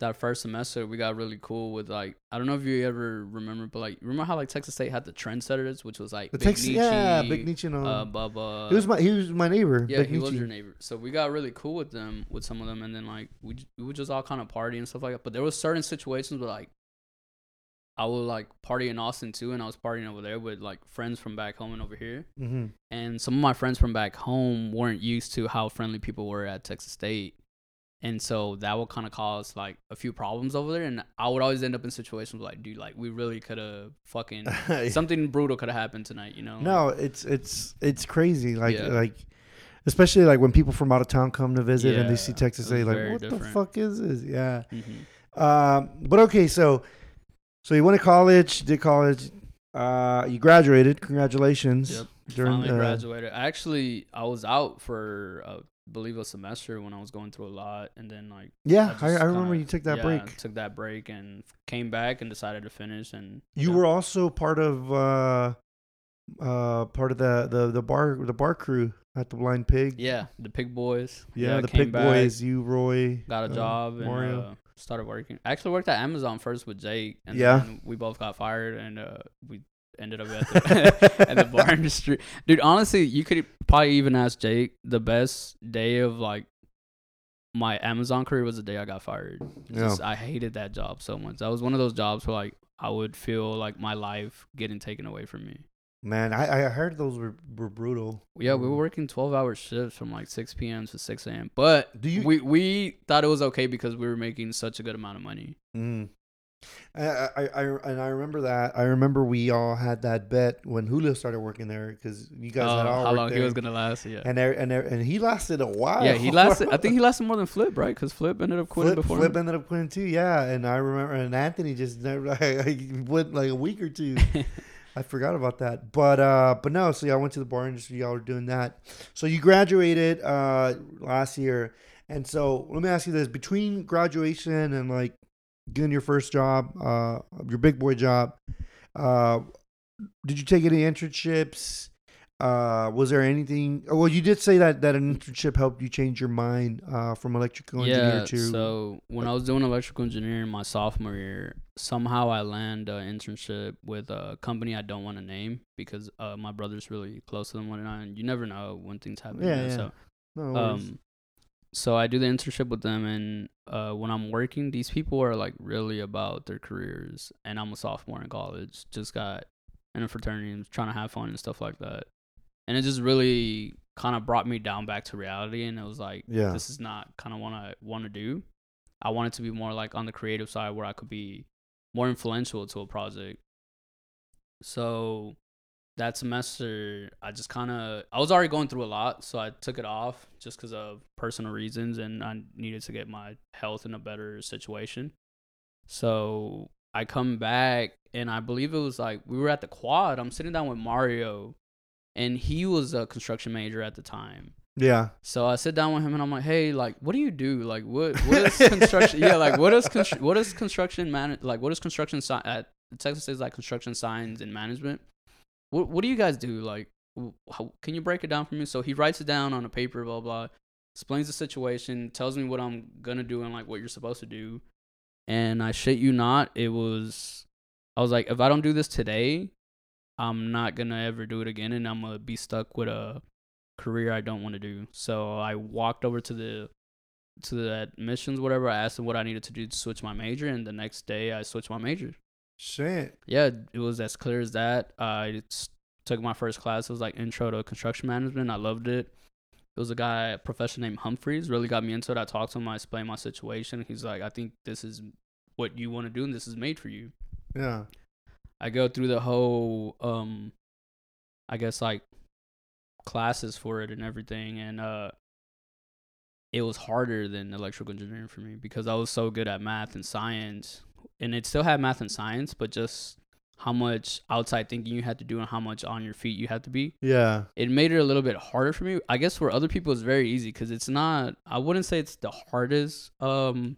that first semester we got really cool with like I don't know if you ever remember, but like remember how like Texas State had the trendsetters, which was like The Big Texas, yeah, Nietzsche, Big Nietzsche. No, uh, Bubba. he was my he was my neighbor. Yeah, Big he was Nietzsche. your neighbor. So we got really cool with them, with some of them, and then like we we would just all kind of party and stuff like that. But there was certain situations where like I would like party in Austin too, and I was partying over there with like friends from back home and over here. Mhm. And some of my friends from back home weren't used to how friendly people were at Texas State. And so that would kind of cause like a few problems over there. And I would always end up in situations like, dude, like we really could have fucking [LAUGHS] something brutal could have happened tonight, you know? No, it's it's it's crazy. Like Yeah. like especially like when people from out of town come to visit and they see Texas they like what the fuck is this? Yeah. hmm Um, but okay, so so you went to college, did college, uh, you graduated. Congratulations. Yep. During Finally uh, graduated. Actually, I was out for uh, believe a semester when I was going through a lot, and then like yeah, just I, I remember kinda- you took that yeah, break. Took that break and came back and decided to finish. And You know, were also part of uh, uh, part of the, the the bar the bar crew at the Blind Pig. yeah, the Pig Boys. yeah, the came Pig back, Boys. You, Roy, got a uh, job and Mario. uh, started working. I actually worked at Amazon first with Jake, and Yeah. then we both got fired, and uh, we ended up at the, [LAUGHS] at the bar industry. Dude, honestly, you could probably even ask Jake. The best day of like my Amazon career was the day I got fired. Just, I hated that job so much. That was one of those jobs where like I would feel like my life getting taken away from me. Man, I, I heard those were, were brutal. Yeah, we were working twelve hour shifts from like six p.m. to six a.m. But Do you- we we thought it was okay because we were making such a good amount of money. Mm. I, I, I, and I remember that. I remember we all had that bet when Julio started working there because you guys had Oh, all how long there. he was gonna last? Yeah, and there, and there, and he lasted a while. yeah. He lasted. I think he [LAUGHS] lasted more than Flip, right? Because Flip ended up quitting Flip, before. Flip him. ended up quitting too. Yeah, and I remember, and Anthony just never [LAUGHS] like, went like a week or two. [LAUGHS] I forgot about that. But uh but no, so yeah, I went to the bar industry, y'all were doing that. So you graduated uh last year. And so let me ask you this. Between graduation and like getting your first job, uh your big boy job, uh did you take any internships? Uh was there anything well you did say that that an internship helped you change your mind uh from electrical engineer yeah. to So when I was doing electrical engineering my sophomore year, somehow I land an internship with a company I don't want to name because uh, my brother's really close to them and I- and you never know when things happen. Yeah, yeah. So no um so i do the internship with them and uh when i'm working these people are like really about their careers and i'm a sophomore in college just got in a fraternity and trying to have fun and stuff like that. And it just really kind of brought me down back to reality and it was like Yeah. this is not kind of what i want to do. I wanted to be more like on the creative side where i could be more influential to a project. So that semester i just kind of i was already going through a lot so i took it off just because of personal reasons and i needed to get my health in a better situation so i come back and i believe it was like we were at the quad i'm sitting down with mario and he was a construction major at the time yeah. so I sit down with him and I'm like, "Hey, like, what do you do? Like, what what is [LAUGHS] construction? yeah, like, what is constr- what is construction man? Like, what is construction sci- at Texas is like construction science and management? What what do you guys do? Like, how, can you break it down for me?" So he writes it down on a paper, blah blah, explains the situation, tells me what I'm gonna do and like what you're supposed to do, and I shit you not, it was, I was like, if I don't do this today, I'm not gonna ever do it again, and I'm gonna be stuck with a career I don't want to do. So I walked over to the to the admissions, whatever. I asked them what I needed to do to switch my major, and the next day I switched my major. Shit. Yeah, it was as clear as that. I took my first class. It was like intro to construction management. I loved it. It was a guy, a professor named Humphreys, really got me into it. I talked to him. I explained my situation. He's like, I think this is what you want to do, and this is made for you. Yeah. I go through the whole um I guess like classes for it and everything and uh it was harder than electrical engineering for me because I was so good at math and science and it still had math and science but just how much outside thinking you had to do and how much on your feet you had to be Yeah. it made it a little bit harder for me i guess for other people it's very easy because it's not i wouldn't say it's the hardest um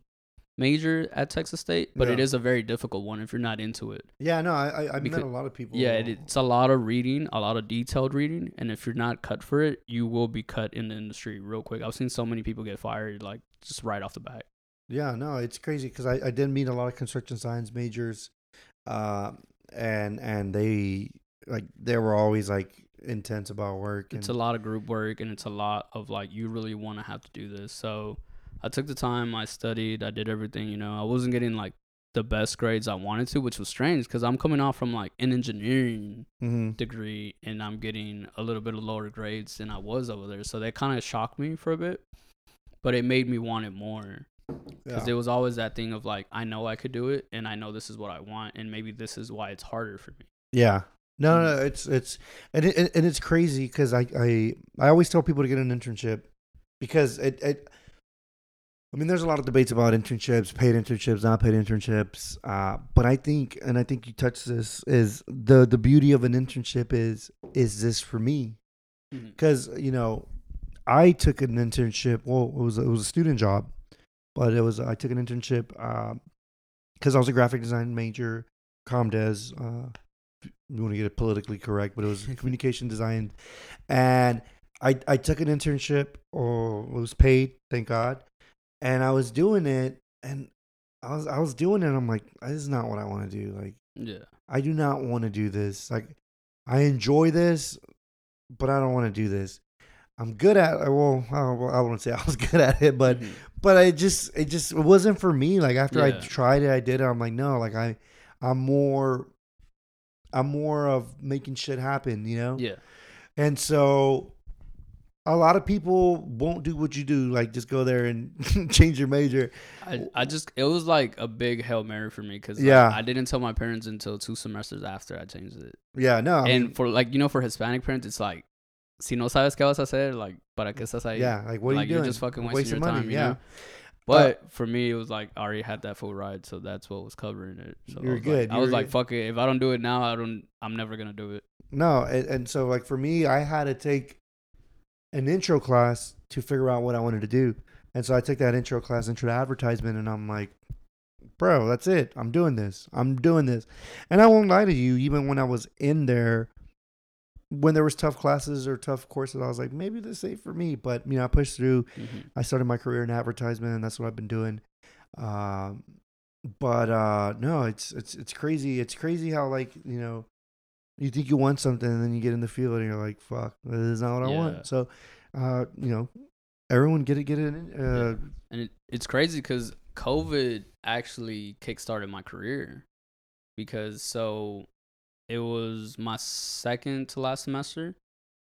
major at texas state but it Yeah. is a very difficult one if you're not into it Yeah, no, I I, I met a lot of people. yeah, it, it's a lot of reading, a lot of detailed reading, and if you're not cut for it, you will be cut in the industry real quick. I've seen so many people get fired like just right off the bat. Yeah, no, it's crazy because I, I did meet a lot of construction science majors, uh, and and they like they were always like intense about work. It's a lot of group work, and it's a lot of like you really want to have to do this. So I took the time, I studied, I did everything. You know, I wasn't getting like the best grades I wanted to, which was strange because I'm coming off from like an engineering Mhm. degree and I'm getting a little bit of lower grades than I was over there. So that kind of shocked me for a bit, but it made me want it more. Because Yeah. there was always that thing of like I know I could do it and I know this is what I want and maybe this is why it's harder for me. Yeah. No, no, it's it's and it, and it's crazy because I, I I always tell people to get an internship because it, it I mean there's a lot of debates about internships, paid internships, not paid internships. Uh, but I think and I think you touched this is the the beauty of an internship is is this for me because you know I took an internship. Well, it was it was a student job, but it was I took an internship because I was a graphic design major, comdes. Uh, you want to get it politically correct, but it was [LAUGHS] communication design, and I I took an internship. Or it was paid, thank God, and I was doing it, and I was I was doing it. I'm like, this is not what I want to do. Like Yeah. I do not want to do this. Like, I enjoy this, but I don't want to do this. I'm good at well, I wouldn't say I was [LAUGHS] good at it, but Mhm. but I just it just it wasn't for me. Like after I tried it, I did it. I'm like, no, like I I'm more I'm more of making shit happen, you know? yeah. And so a lot of people won't do what you do, like just go there and [LAUGHS] change your major. I, I just it was like a big hail mary for me because Yeah. I didn't tell my parents until two semesters after I changed it. Yeah, no, I and mean, for like you know for Hispanic parents it's like si no sabes qué vas a hacer like para qué estás ahí yeah, like what like are you you're doing? just fucking You're wasting, your time you yeah. know uh, but for me it was like I already had that full ride so that's what was covering it so You're I was good, like, I was you're like fuck it if I don't do it now I don't I'm never gonna do it No, and, and so like for me, I had to take an intro class to figure out what I wanted to do, and so I took that intro class, intro to advertisement, and I'm like, bro, that's it. I'm doing this. I'm doing this, and I won't lie to you. Even when I was in there, when there was tough classes or tough courses, I was like, maybe this ain't for me. But you know, I pushed through. Mhm. I started my career in advertisement, and that's what I've been doing. Um, but uh, no, it's it's it's crazy. It's crazy how like you know, you think you want something, and then you get in the field, and you're like, "Fuck, this is not what I want." So, uh, you know, everyone get it, get it. in, Uh, and it, it's crazy because COVID actually kickstarted my career because so it was my second to last semester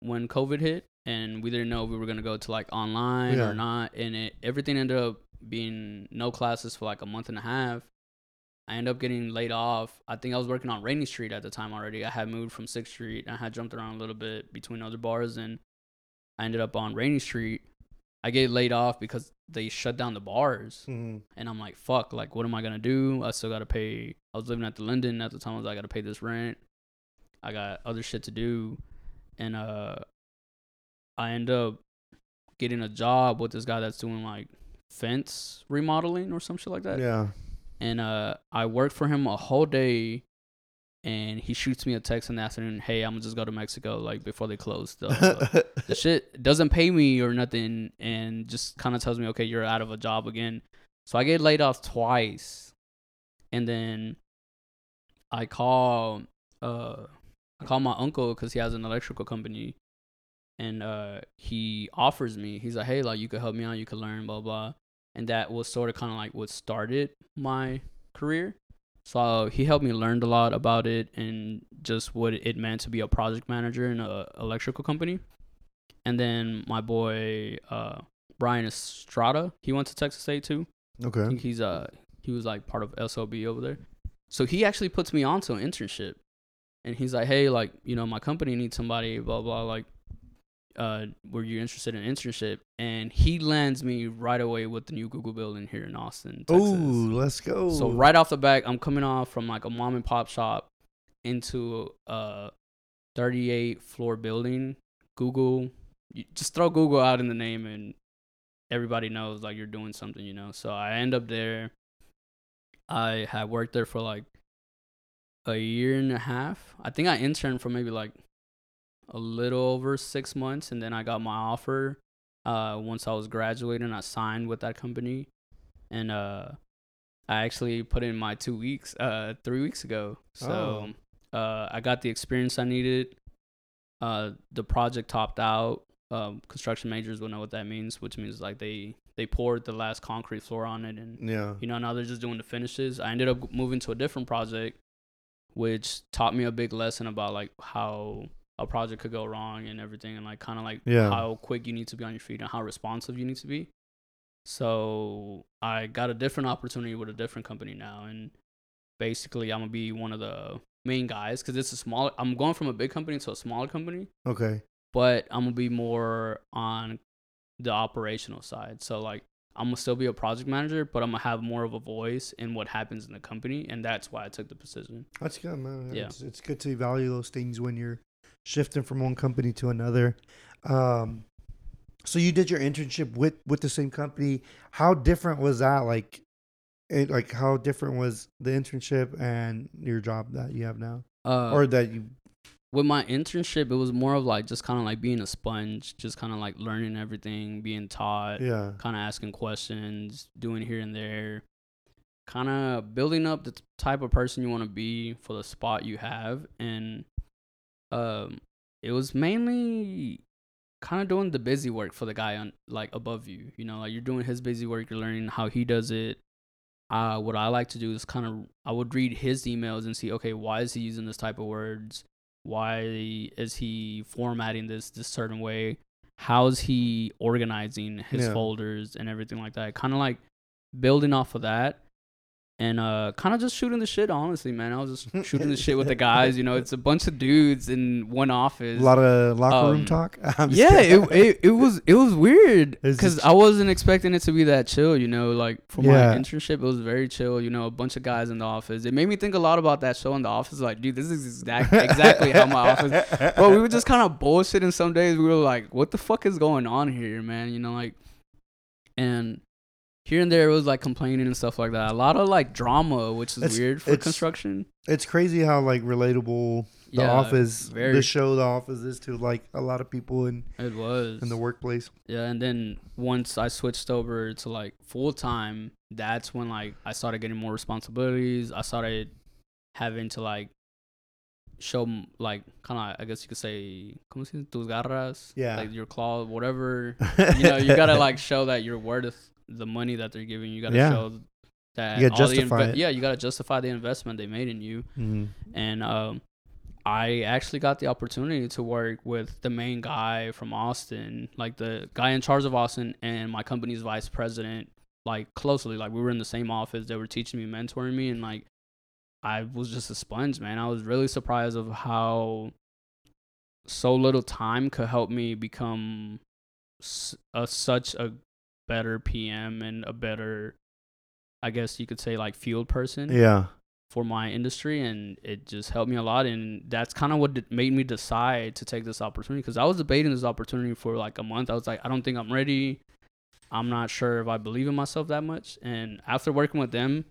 when COVID hit, and we didn't know if we were gonna go to like online Yeah. or not, and it everything ended up being no classes for like a month and a half. I ended up getting laid off. I think I was working on Rainey Street at the time already. I had moved from Sixth Street. And I had jumped around a little bit between other bars, and I ended up on Rainey Street. I get laid off because they shut down the bars, mhm. and I'm like, "Fuck! Like, what am I gonna do? I still gotta pay." I was living at the Linden at the time. I was like, "I gotta pay this rent. I got other shit to do," and uh, I end up getting a job with this guy that's doing like fence remodeling or some shit like that yeah, and uh I worked for him a whole day and he shoots me a text in the afternoon, hey, I'm gonna just go to Mexico like before they close. The, [LAUGHS] the shit doesn't pay me or nothing and just kind of tells me, okay, you're out of a job again. So I get laid off twice. And then I call uh I call my uncle because he has an electrical company and uh he offers me he's like hey like you could help me out you could learn blah blah and that was sort of kind of like what started my career so he helped me learn a lot about it and just what it meant to be a project manager in a electrical company and then my boy uh brian estrada he went to texas state too I okay, think he's uh he was like part of SLB over there. So he actually puts me onto an internship. And he's like, Hey, like, you know, my company needs somebody, blah blah like uh were you interested in internship? And he lands me right away with the new Google building here in Austin, Texas. Ooh, let's go. So right off the back, I'm coming off from like a mom and pop shop into a 38 floor building. Google, just throw Google out in the name and everybody knows like you're doing something, you know. So I end up there. I had worked there for like a year and a half. I think I interned for maybe like a little over six months, and then I got my offer. Uh, once I was graduating, I signed with that company, and uh, I actually put in my two weeks, uh, three weeks ago. So, uh, I got the experience I needed. Uh, the project topped out. Um, construction majors will know what that means, which means like they they poured the last concrete floor on it, and yeah, you know now they're just doing the finishes. I ended up moving to a different project, which taught me a big lesson about like how a project could go wrong and everything, and like kind of like Yeah. how quick you need to be on your feet and how responsive you need to be. So I got a different opportunity with a different company now, and basically I'm gonna be one of the main guys because it's a small. I'm going from a big company to a smaller company, okay, but I'm gonna be more on the operational side. So like I'm gonna still be a project manager, but I'm gonna have more of a voice in what happens in the company, and that's why I took the position. that's good, man. Yeah. it's, it's good to value those things when you're shifting from one company to another. Um, so you did your internship with with the same company. How different was that? Like, it, like how different was the internship and your job that you have now, Uh, or that you? with my internship, it was more of like just kind of like being a sponge, just kind of like learning everything, being taught, Yeah, kind of asking questions, doing here and there, kind of building up the t- type of person you want to be for the spot you have, and um, it was mainly kind of doing the busy work for the guy on like above you. You know, like you're doing his busy work, you're learning how he does it. Uh, what I like to do is kind of I would read his emails and see, okay, why is he using this type of words? Why is he formatting this this certain way? How's he organizing his Yeah. folders and everything like that? Kind of like building off of that and uh kind of just shooting the shit honestly man i was just [LAUGHS] shooting the shit with the guys you know it's a bunch of dudes in one office. A lot of locker room Um, talk. [LAUGHS] I'm yeah it, it, it was it was weird because i wasn't expecting it to be that chill you know like for Yeah. my internship it was very chill you know a bunch of guys in the office it made me think a lot about that show in the office like dude this is exact, [LAUGHS] exactly how my office but we were just kind of bullshitting some days. We were like, what the fuck is going on here, man? You know, like, and here and there it was like complaining and stuff like that. A lot of like drama, which is It's- weird for it's- construction. It's crazy how like relatable the Yeah, office, very. the show, the office is to like a lot of people in It was. in the workplace. yeah, and then once I switched over to like full time, that's when like I started getting more responsibilities. I started having to like show like kind of I guess you could say como se tus garras, Yeah. like your claw, whatever. [LAUGHS] you know, you gotta like show that you're worth the money that they're giving you. You gotta Yeah. show that You gotta all the justify it. yeah, you gotta justify the investment they made in you. Mhm. And um, I actually got the opportunity to work with the main guy from Austin, like the guy in charge of Austin, and my company's vice president, like closely. Like we were in the same office. They were teaching me, mentoring me, and like I was just a sponge, man. I was really surprised of how so little time could help me become a, such a better PM and a better, I guess you could say, like field person Yeah. for my industry and it just helped me a lot and that's kind of what made me decide to take this opportunity because i was debating this opportunity for like a month i was like i don't think i'm ready i'm not sure if i believe in myself that much and after working with them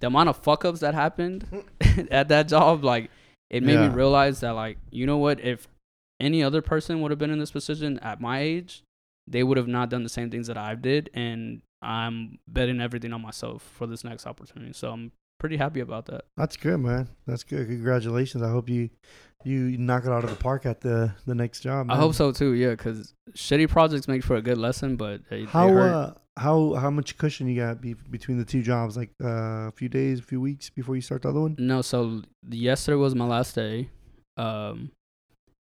the amount of fuck ups that happened [LAUGHS] at that job like it made Yeah. me realize that like you know what if any other person would have been in this position at my age they would have not done the same things that i did and i'm betting everything on myself for this next opportunity so i'm pretty happy about that That's good, man. That's good. Congratulations. I hope you you knock it out of the park at the the next job. I hope so too. Yeah, because shitty projects make for a good lesson, but they, How they uh how how much cushion you got be- between the two jobs? Like uh, a few days, a few weeks before you start the other one. no, so yesterday was my last day, um,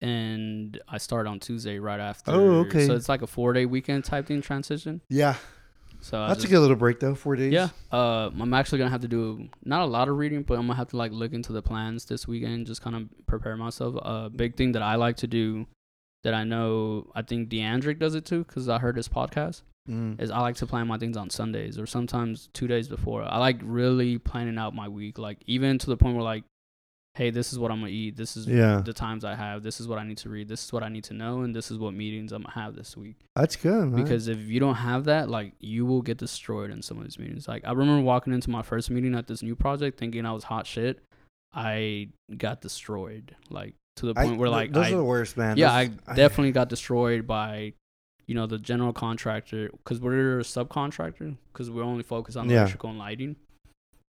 and I start on Tuesday right after. Oh, okay. So it's like a four day weekend type thing transition. Yeah, So I that's a just- good little break though. Four days. Yeah, uh, I'm actually gonna have to do not a lot of reading, but I'm gonna have to like look into the plans this weekend, just kind of prepare myself. A uh, big thing that I like to do, that I know I think Deandric does it too, because I heard his podcast. Mm. is I like to plan my things on Sundays or sometimes two days before. I like really planning out my week, like even to the point where like, hey, this is what I'm gonna eat. This is Yeah, the times I have. This is what I need to read. This is what I need to know, and this is what meetings I'm gonna have this week. that's good. Man. Because if you don't have that, like you will get destroyed in some of these meetings. Like I remember walking into my first meeting at this new project thinking I was hot shit. I got destroyed, like to the I- point where like those I, are the worst, man. yeah, Those- I definitely got destroyed by, you know, the general contractor because we're a subcontractor because we're only focused on Yeah. electrical and lighting.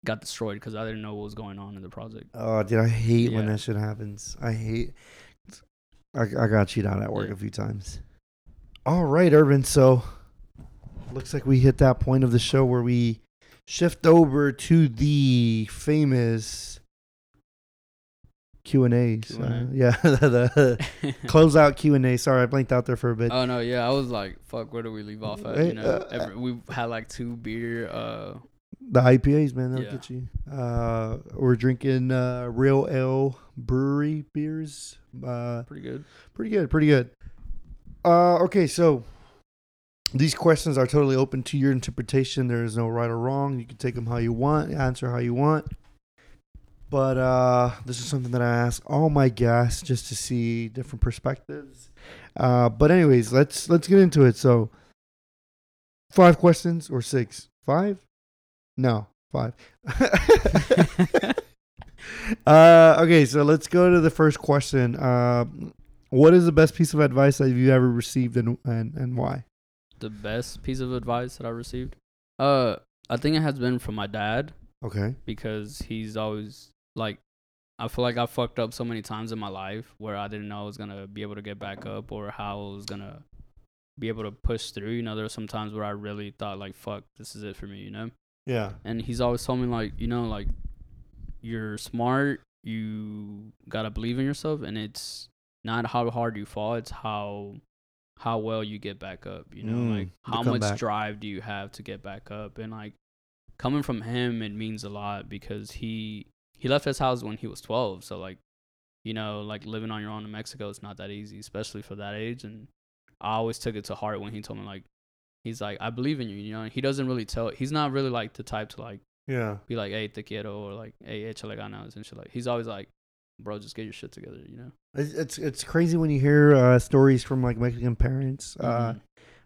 Got destroyed because I didn't know what was going on in the project. Oh, dude, I hate when that shit happens. I hate. I, I got cheated out at work Yeah. a few times. All right, Irvin. So, looks like we hit that point of the show where we shift over to the famous Q and A's. Q&A. Uh, yeah, [LAUGHS] the [LAUGHS] close out Q and A. Sorry, I blanked out there for a bit. oh no, yeah, I was like, fuck, where do we leave off at? You know, uh, every, we've had like two beer. Uh, the IPAs, man, they'll Yeah. get you. Uh, we're drinking uh, Real Ale Brewery beers. Uh, pretty good. Pretty good, pretty good. Uh, okay, so these questions are totally open to your interpretation. There is no right or wrong. You can take them how you want, answer how you want. But uh, this is something that I ask all my guests just to see different perspectives. Uh, but anyways, let's let's get into it. So, five questions or six? Five? No, five. [LAUGHS] [LAUGHS] uh, okay, so let's go to the first question. Uh, what is the best piece of advice that you ever received and and, and why? the best piece of advice that I received. Uh, I think it has been from my dad. Okay. because he's always like I feel like I fucked up so many times in my life where I didn't know I was gonna be able to get back up or how I was gonna be able to push through. You know, there were some times where I really thought like, "Fuck, this is it for me," you know. Yeah. And he's always told me like, you know, like you're smart, you gotta believe in yourself, and it's not how hard you fall, it's how how well you get back up. You know, Mm, like how much comeback. drive do you have to get back up, and like coming from him, it means a lot because he he left his house when he was 12, so like you know, like living on your own in Mexico is not that easy, especially for that age. And I always took it to heart when he told me like, he's like, I believe in you. You know, he doesn't really tell. He's not really like the type to like Yeah. be like, hey, te quiero, or like, hey, échale ganas and shit. Like, he's always like, bro, just get your shit together. You know. It's it's, it's crazy when you hear uh, stories from like Mexican parents uh, Mhm.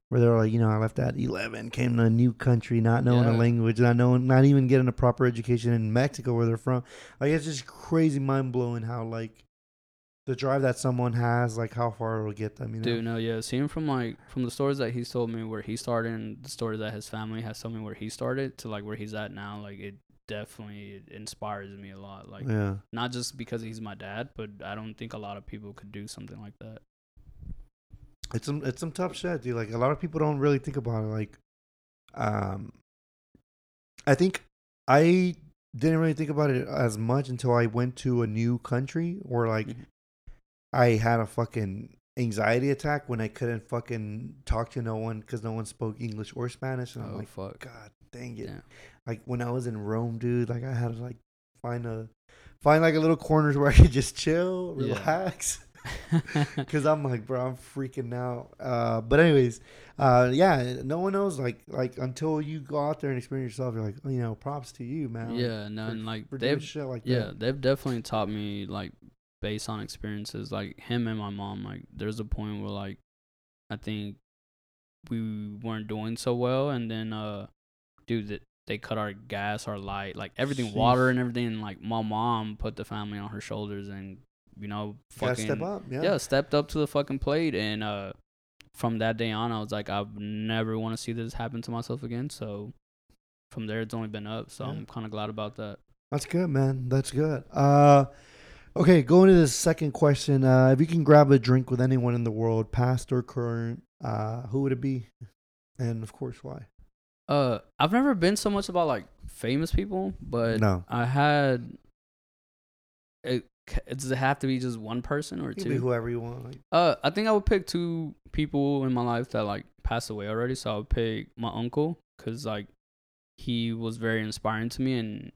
where they're like, you know, I left at 11, came to a new country, not knowing Yeah. a language, not knowing, not even getting a proper education in Mexico where they're from. Like it's just crazy, mind blowing how like the drive that someone has, like how far it'll get them. You know. Dude, no, yeah. Seeing from like from the stories that he's told me where he started and the stories that his family has told me where he started to like where he's at now, like it definitely inspires me a lot. Like yeah. not just because he's my dad, but I don't think a lot of people could do something like that. It's some it's some tough shit, dude. Like a lot of people don't really think about it. Like, um, I think I didn't really think about it as much until I went to a new country or like Mhm. I had a fucking anxiety attack when I couldn't fucking talk to no one because no one spoke English or Spanish, and I'm oh like, fuck. God dang it! Yeah. Like when I was in Rome, dude, like I had to like find a find like a little corners [LAUGHS] where I could just chill, Yeah. relax. [LAUGHS] [LAUGHS] Cause I'm like, bro, I'm freaking out. Uh, but anyways, uh, yeah, no one knows. Like, like until you go out there and experience yourself, you're like, you know, props to you, man. yeah, no, for- and like they've shit like yeah, that. they've definitely taught me like based on experiences. Like him and my mom, like there's a point where like I think we weren't doing so well, and then uh, dude, that they cut our gas, our light, like everything, Sheesh. water and everything. And, like my mom put the family on her shoulders, and you know, fucking step up. Yeah. yeah, stepped up to the fucking plate, and uh, from that day on, I was like, I never want to see this happen to myself again. So from there, it's only been up. So Yeah. I'm kind of glad about that. That's good, man. That's good. Uh, okay, going to the second question. Uh, if you can grab a drink with anyone in the world, past or current, uh, who would it be? And of course, why? Uh, I've never been so much about like famous people, but no, I had. It, does it have to be just one person or it could be two? whoever you want. Like, Uh, I think I would pick two people in my life that like passed away already. So I would pick my uncle because like he was very inspiring to me, and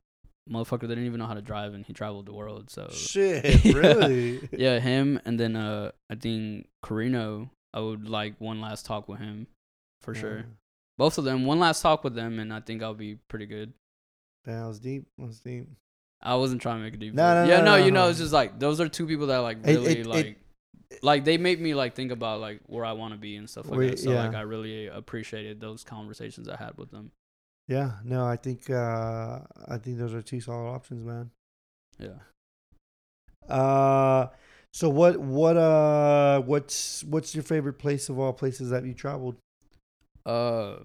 motherfucker didn't even know how to drive, and he traveled the world. So shit, [LAUGHS] Yeah. really? [LAUGHS] yeah, him, and then uh, I think Carino. I would like one last talk with him, for sure. Both of them, one last talk with them, and I think I'll be pretty good. That was deep. That was deep. I wasn't trying to make a deep. No, no, yeah, no, no, no, you know, no. it's just like those are two people that like really it- it- like, like they make me like think about like where I want to be and stuff like Wait, that. So like. I really appreciated those conversations I had with them. Yeah, no, I think uh, I think those are two solid options, man. Yeah. Uh, so what what uh what's what's your favorite place of all places that you traveled? Uh,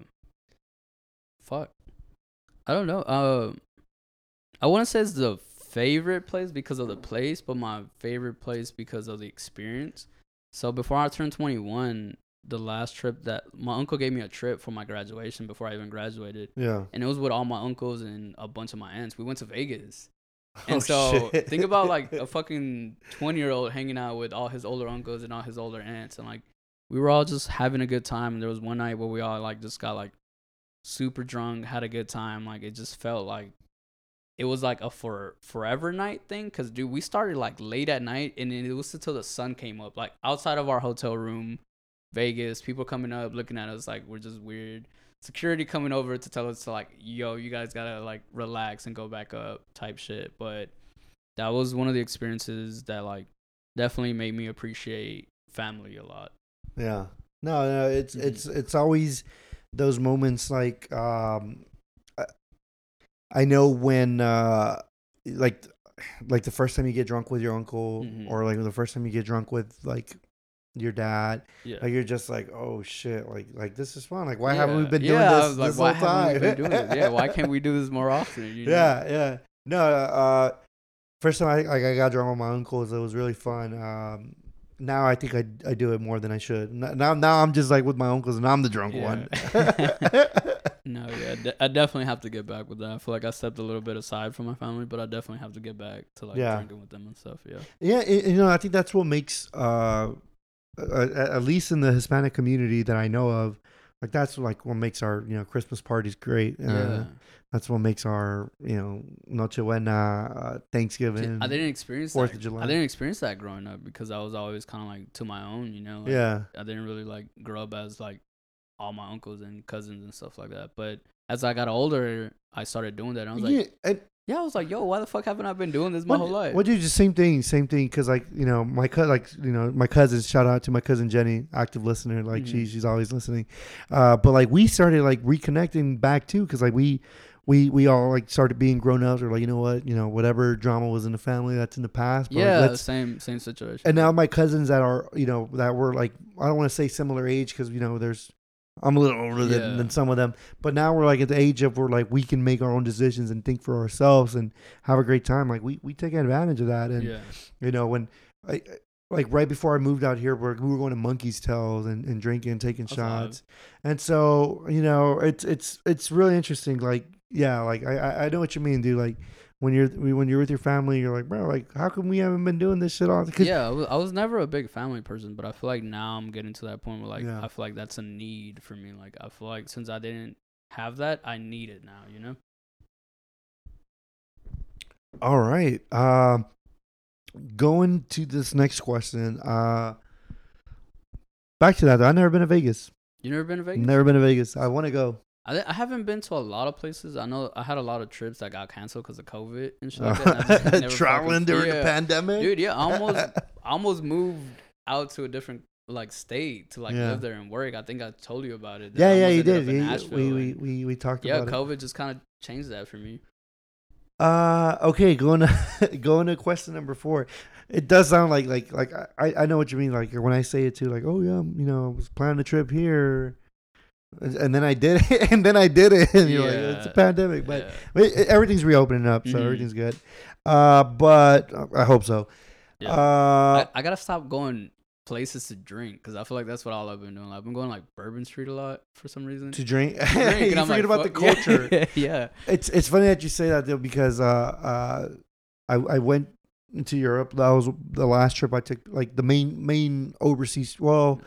fuck. I don't know. Uh, I want to say it's the favorite place because of the place, but my favorite place because of the experience. So before I turned 21, the last trip that my uncle gave me a trip for my graduation before I even graduated, Yeah. and it was with all my uncles and a bunch of my aunts. We went to Vegas. [LAUGHS] And Oh, so shit. think about like a [LAUGHS] fucking 20 year old hanging out with all his older uncles and all his older aunts. And like we were all just having a good time. And there was one night where we all like just got like super drunk, had a good time. Like it just felt like it was like a for forever night thing. Cause dude, we started like late at night and it was until the sun came up. Like outside of our hotel room, Vegas, people coming up looking at us like we're just weird security coming over to tell us to like, yo, you guys gotta like relax and go back up type shit. But that was one of the experiences that like definitely made me appreciate family a lot. Yeah. No, no, it's Mhm. it's it's always those moments like um I, know when uh like like the first time you get drunk with your uncle Mhm. or like the first time you get drunk with like your dad. Yeah. Like you're just like, oh shit, like like this is fun. Like why haven't we been doing yeah, I this was like, this why whole time? we been doing this? Yeah, why can't we do this more often? [LAUGHS] You know? Yeah, yeah. No, uh, first time I like I got drunk with my uncles, it was really fun. Um, now I think I I do it more than I should. Now now I'm just like with my uncles and I'm the drunk one. [LAUGHS] No, yeah, de- I definitely have to get back with that. I feel like I stepped a little bit aside from my family, but I definitely have to get back to like Yeah. drinking with them and stuff. Yeah, yeah, it, you know I think that's what makes uh, uh, at least in the Hispanic community that I know of. Like that's like what makes our you know Christmas parties great. Uh, yeah. That's what makes our you know Noche Buena, uh, Thanksgiving. I didn't experience Fourth that. of July. I didn't experience that growing up because I was always kind of like to my own, you know. Like, yeah, I didn't really like grow up as like all my uncles and cousins and stuff like that. But as I got older, I started doing that. And I was like, and yeah, I was like, yo, why the fuck haven't I been doing this my whole life? What dude? Just same thing, same thing. Cause like you know, my cousin, like you know, my cousins. Shout out to my cousin Jenny, active listener. Like she, Mhm. she's always listening. Uh, but like we started like reconnecting back too, cause like we, we, we all like started being grown ups. Or like you know what, you know, whatever drama was in the family, that's in the past. But like, yeah, let's- same same situation. and now my cousins that are you know that were like I don't want to say similar age because you know there's I'm a little older than, Yeah. than some of them, but now we're like at the age of where like we can make our own decisions and think for ourselves and have a great time. Like we we take advantage of that, and yeah, you know when I like right before I moved out here, we're, were going to Monkey's Tails and, and drinking, taking That's shots, and so you know it's it's it's really interesting. Like yeah, like I- I know what you mean, dude. Like when you're when you're with your family, you're like, bro, like how come we haven't been doing this shit all? Cause yeah. I was, I was never a big family person, but I feel like now I'm getting to that point where like Yeah. I feel like that's a need for me. Like I feel like since I didn't have that, I need it now. You know? All right. Um, going to this next question. Uh, back to that. Though. I've never been to Vegas. You never been to Vegas? Never been to Vegas. I want to go. I, I haven't been to a lot of places. I know I had a lot of trips that got canceled because of COVID and shit like that. just [LAUGHS] Traveling fucking- during the pandemic, dude. Yeah, I almost [LAUGHS] I almost moved out to a different like state to like Yeah. live there and work. I think I told you about it. yeah, yeah, you did. You- we, we we we talked yeah, about it. Yeah, COVID just kind of changed that for me. Uh, okay, going to [LAUGHS] going to question number four. It does sound like like like I I know what you mean. Like when I say it too, like oh yeah, you know, I was planning a trip here, and and then I did it, [LAUGHS] and then I did it, [LAUGHS] and you're like it's a pandemic, but yeah. it, it- everything's reopening up, so Mhm. everything's good. Uh, but I hope so. Yeah. Uh, I, I gotta stop going places to drink because I feel like that's what all I've been doing. I've been going like Bourbon Street a lot for some reason. to drink, To drink, [LAUGHS] you and I'm forget like, about the culture. Yeah, yeah. It's it's funny that you say that though because uh uh I I went into Europe. That was the last trip I took. Like the main main overseas. Well,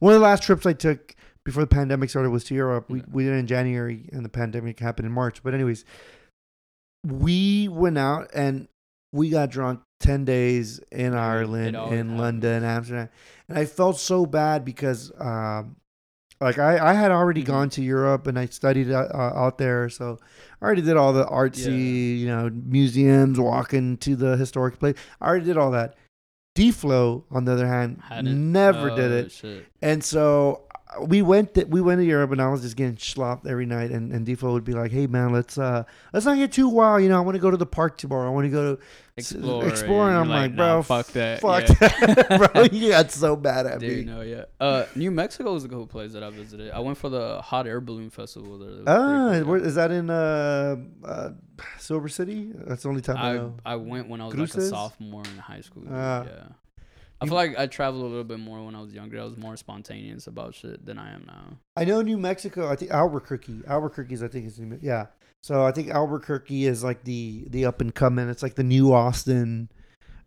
one of the last trips I took before the pandemic started was to Europe. We Yeah. we did it in January, and the pandemic happened in March. But anyways, we went out and we got drunk ten days in Ireland, in London. Amsterdam, and I felt so bad because. Um, like I, I had already Mhm. gone to Europe and I studied uh, uh, out there, so I already did all the artsy, Yeah. you know, museums, walking to the historic place. I already did all that. D-Flow, on the other hand, Hadn't- never did Oh, it, Shit. and so we went. To, we went to Europe, and I was just getting slopped every night. And and D-Flow would be like, "Hey man, let's uh let's not get too wild. You know, I want to go to the park tomorrow. I want to go to Explore. explore." And you're I'm like, nah, "Bro, fuck that. fuck yeah. that, [LAUGHS] bro. [LAUGHS] You got so bad at Dude, me." no, yeah. Uh, New Mexico is a cool place that I visited. I went for the hot air balloon festival there. Ah, cool, is that in uh, uh, Silver City? That's the only time I, I. I went when I was like a sophomore in high school. Ah. yeah. I feel like I traveled a little bit more when I was younger. I was more spontaneous about shit than I am now. I know New Mexico. I think Albuquerque. Albuquerque's I think is New, yeah. So I think Albuquerque is like the the up and coming. It's like the new Austin.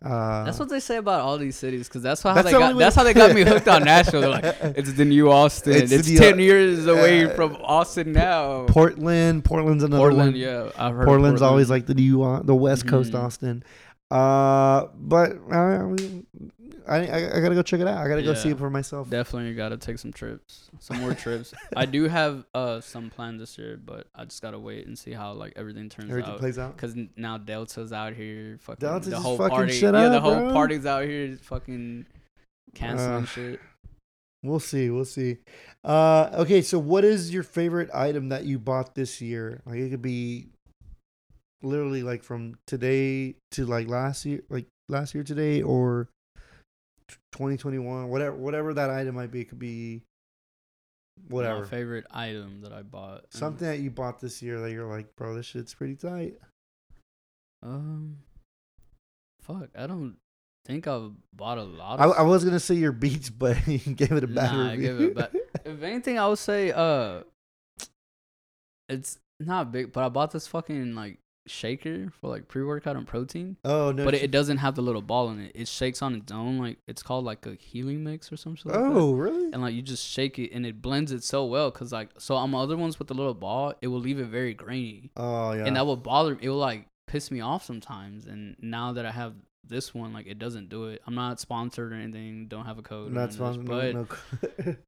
Uh, That's what they say about all these cities, because that's how That's they the got. That's how they got me hooked on [LAUGHS] Nashville. They're like, it's the new Austin. It's It's, ten years away uh, from Austin now. Portland. Portland's another Portland, one. yeah, I've heard. Portland's of always like the new uh, the West Coast Mhm. Austin. Uh, but uh, I, I I gotta go check it out. I gotta go see it for myself. Definitely got to take some trips, some more trips. I do [LAUGHS] have uh some plans this year, but I just gotta wait and see how like everything turns Everything out. plays out. Cause n- now Delta's out here, fucking Delta's the just whole fucking party. shit yeah, the up, whole bro. party's out here, fucking canceling Uh, shit. We'll see. We'll see. Uh, okay, so what is your favorite item that you bought this year? Like it could be literally like from today to like last year, like last year today, or 2021, whatever whatever that item might be. It could be whatever. My favorite item that I bought. Something that you bought this year that you're like, bro, this shit's pretty tight. Um. Fuck, I don't think I've bought a lot. I, I was gonna say your beats, [LAUGHS] but you gave it a bad Nah, I review. gave it a bad- [LAUGHS] if anything, I would say uh, it's not big, but I bought this fucking like shaker for like pre workout and protein. oh no! but it, it doesn't have the little ball in it. It shakes on its own. Like it's called like a Helimix or something. Like that. oh really? and like you just shake it and it blends it so well because like so on my other ones with the little ball it will leave it very grainy Oh yeah. and that will bother it will like piss me off sometimes and now that i have this one like it doesn't do it i'm not sponsored or anything don't have a code Not sponsored. this, No, no.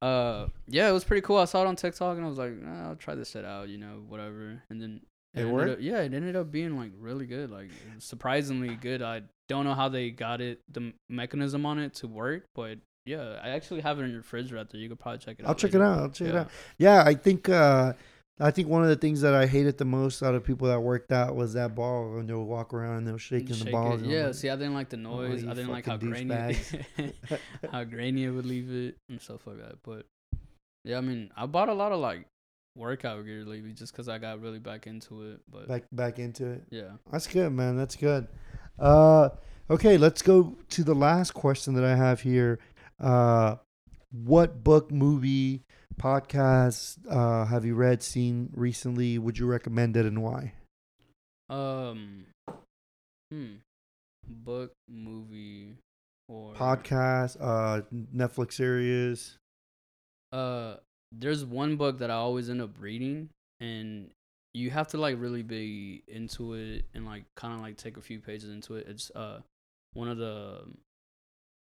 but [LAUGHS] uh yeah it was pretty cool i saw it on tiktok and i was like "Ah, i'll try this shit out you know whatever and then It worked? up- yeah it ended up being like really good like surprisingly good i don't know how they got it the mechanism on it to work but yeah i actually have it in your fridge right there. you could probably check it out I'll check it out. I'll check it Yeah. out. Yeah, I think uh I think one of the things that I hated the most out of people that worked out was that ball when they'll walk around and they'll shaking Shake the it. balls. Yeah, like, see, I didn't like the noise. you I didn't like how grainy, it, [LAUGHS] how grainy it would leave it and stuff like that. But yeah, I mean, I bought a lot of like workout gear lately just because I got really back into it. But back back into it. yeah, That's good, man. That's good. Uh, okay, let's go to the last question that I have here. Uh, what book, movie, podcast uh, have you read, seen recently? Would you recommend it, and why? um, hmm, book, movie, or Podcast, uh, Netflix series. Uh, there's one book that I always end up reading, and you have to like really be into it and like kind of like take a few pages into it. It's uh one of the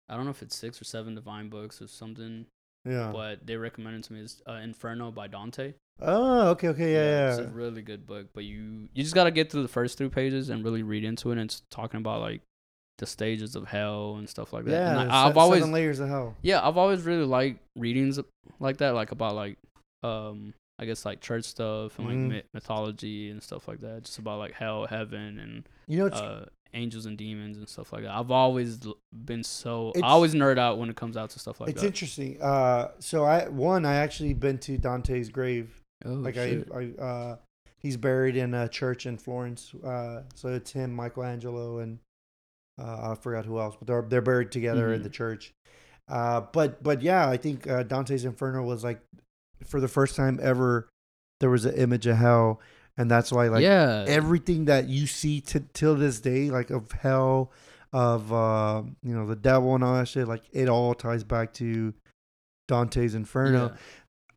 I don't know if it's six or seven divine books or something, Yeah. but they recommended to me is uh, Inferno by Dante. Oh, okay, okay, yeah, it's yeah. a really good book, but you you just gotta get through the first three pages and really read into it. And it's talking about like the stages of hell and stuff like that. Yeah, and, like, I've always seven layers of hell. yeah, I've always really liked readings like that, like about like um I guess like church stuff and like Mhm. myth- mythology and stuff like that. Just about like hell, heaven, and You know, uh angels and demons and stuff like that. I've always been so I always nerd out when it comes out to stuff like it's that. It's interesting. Uh, so I one I actually been to Dante's grave. oh, like shit. I, I uh, he's buried in a church in Florence. Uh, so it's him, Michelangelo, and I forgot who else, but they're they're buried together in Mhm. the church. Uh, but but yeah, I think uh, Dante's Inferno was like for the first time ever there was an image of hell, and that's why like yeah, everything that you see t- till this day, like of hell, of uh, you know the devil and all that shit, like it all ties back to Dante's Inferno. yeah.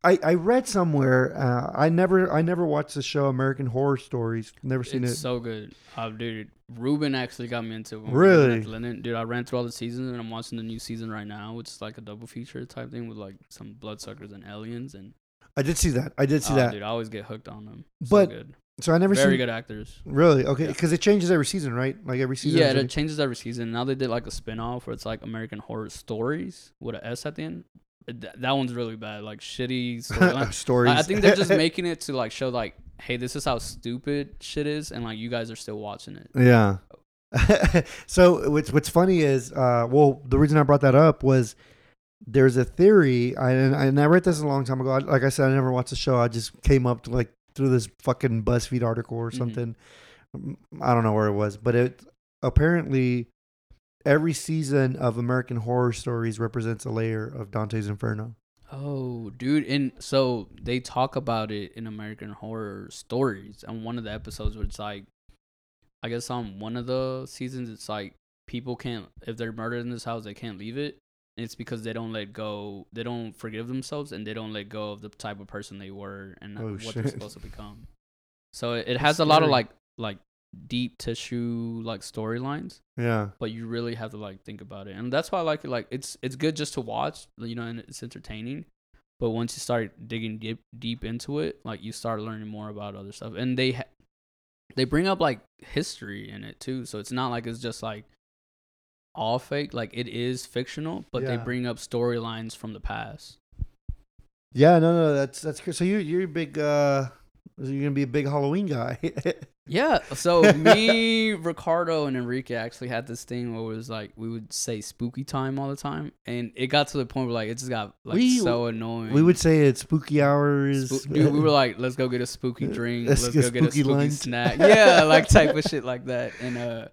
I, I read somewhere. Uh, I never I never watched the show American Horror Stories. Never seen it. It's it. so good. Uh, dude, Ruben actually got me into it. Really? Dude, I ran through all the seasons and I'm watching the new season right now, which is like a double feature type thing with like some bloodsuckers and aliens. And I did see that. I did see oh, that. dude, I always get hooked on them. So But good. So I never Very seen. good actors. Really? Okay, Yeah. because it changes every season, right? Like every season. Yeah, it changes every season. Now they did like a spin off where it's like American Horror Stories with an S at the end. Th- that one's really bad. Like shitty storyline. [LAUGHS] stories. I I think they're just [LAUGHS] making it to like show like, hey, this is how stupid shit is, and like you guys are still watching it. Yeah. [LAUGHS] so what's what's funny is, uh, well, the reason I brought that up was there's a theory, I, and I, and I read this a long time ago. I, like I said, I never watched the show. I just came up to like through this fucking BuzzFeed article or Mhm. something. Mm, I don't know where it was, but it apparently every season of American Horror Stories represents a layer of Dante's Inferno. Oh, dude, and so they talk about it in American Horror Stories, and one of the episodes where it's like, I guess on one of the seasons, it's like people can't if they're murdered in this house, they can't leave it. And it's because they don't let go, they don't forgive themselves, and they don't let go of the type of person they were and Oh, what they're supposed to become. So it, it That's has a lot of like like deep tissue like storylines Yeah. but you really have to like think about it. And that's why i like it like it's it's good just to watch you know and it's entertaining. But once you start digging deep deep into it like you start learning more about other stuff. And they ha- they bring up like history in it too. So it's not like it's just like all fake like it is fictional but they bring up storylines from the past. Yeah, no, no, that's that's. So you you're a big uh You're gonna be a big Halloween guy. [LAUGHS] Yeah. So me, [LAUGHS] Ricardo, and Enrique actually had this thing where it was like we would say spooky time all the time, and it got to the point where like it just got like We- so annoying. we would say it's spooky hours. Spook- [LAUGHS] dude, we were like, let's go get a spooky drink. Let's Let's, go get a spooky lunch. snack. Yeah, like type of shit like that. And uh,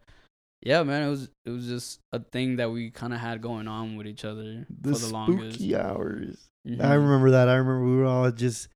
yeah, man, it was it was just a thing that we kind of had going on with each other the for the longest. spooky hours. Mhm. I remember that. I remember we were all just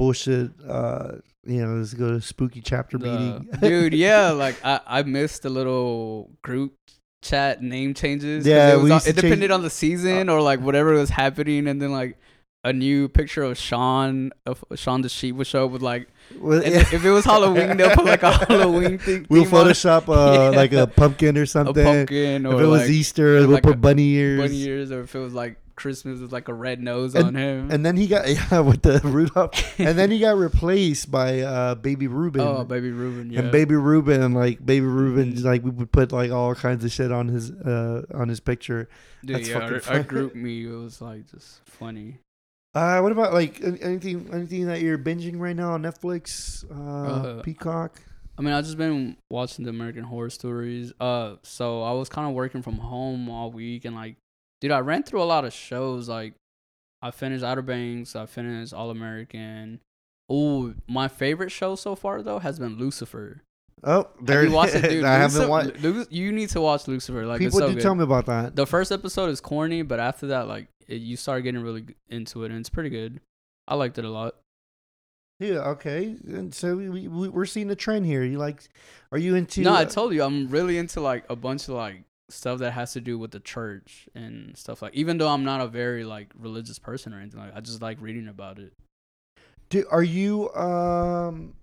bullshit. Uh, you know, let's go to spooky chapter meeting. [LAUGHS] dude. Yeah, [LAUGHS] like I I missed the little group chat name changes. Yeah, it, was we on- used to it depended change- Uh, on the season or like whatever was happening, and then like. A new picture of Shaun, of Shaun the sheep would show up with like, Well, yeah. if it was Halloween, they'll put like a [LAUGHS] Halloween thing. We'll theme on it. Photoshop uh, Yeah. like a pumpkin or a something. pumpkin if or it was Easter, we'll like put bunny ears. bunny ears, or if it was like Christmas with like a red nose And- on him. And then he got [LAUGHS] yeah with the Rudolph, [LAUGHS] and then he got replaced by uh, Baby Ruben. oh, baby Ruben, yeah. And Baby Ruben, and like Baby Ruben, like we would put like all kinds of shit on his uh on his picture. Dude, that's yeah, fucking our, our group [LAUGHS] me it was like just funny. Uh, what about like anything anything that you're binging right now on Netflix, uh, Uh, Peacock? I mean, I've just been watching the American Horror Stories. Uh, so I was kind of working from home all week, and like, dude, I ran through a lot of shows. Like, I finished Outer Banks, I finished All American. Oh, my favorite show so far though has been Lucifer. Oh, there you watched it, dude? [LAUGHS] I haven't Lucifer- watched. Lu- you need to watch Lucifer. Like, People it's so do good. tell me about that. the first episode is corny, but after that, like it, you start getting really into it, and it's pretty good. I liked it a lot. Yeah, okay. And so we, we we're seeing a trend here. You like? Are you into? no, I told you I'm really into like a bunch of like stuff that has to do with the church and stuff like. Even though I'm not a very like religious person or anything, like I just like reading about it. Do, are you um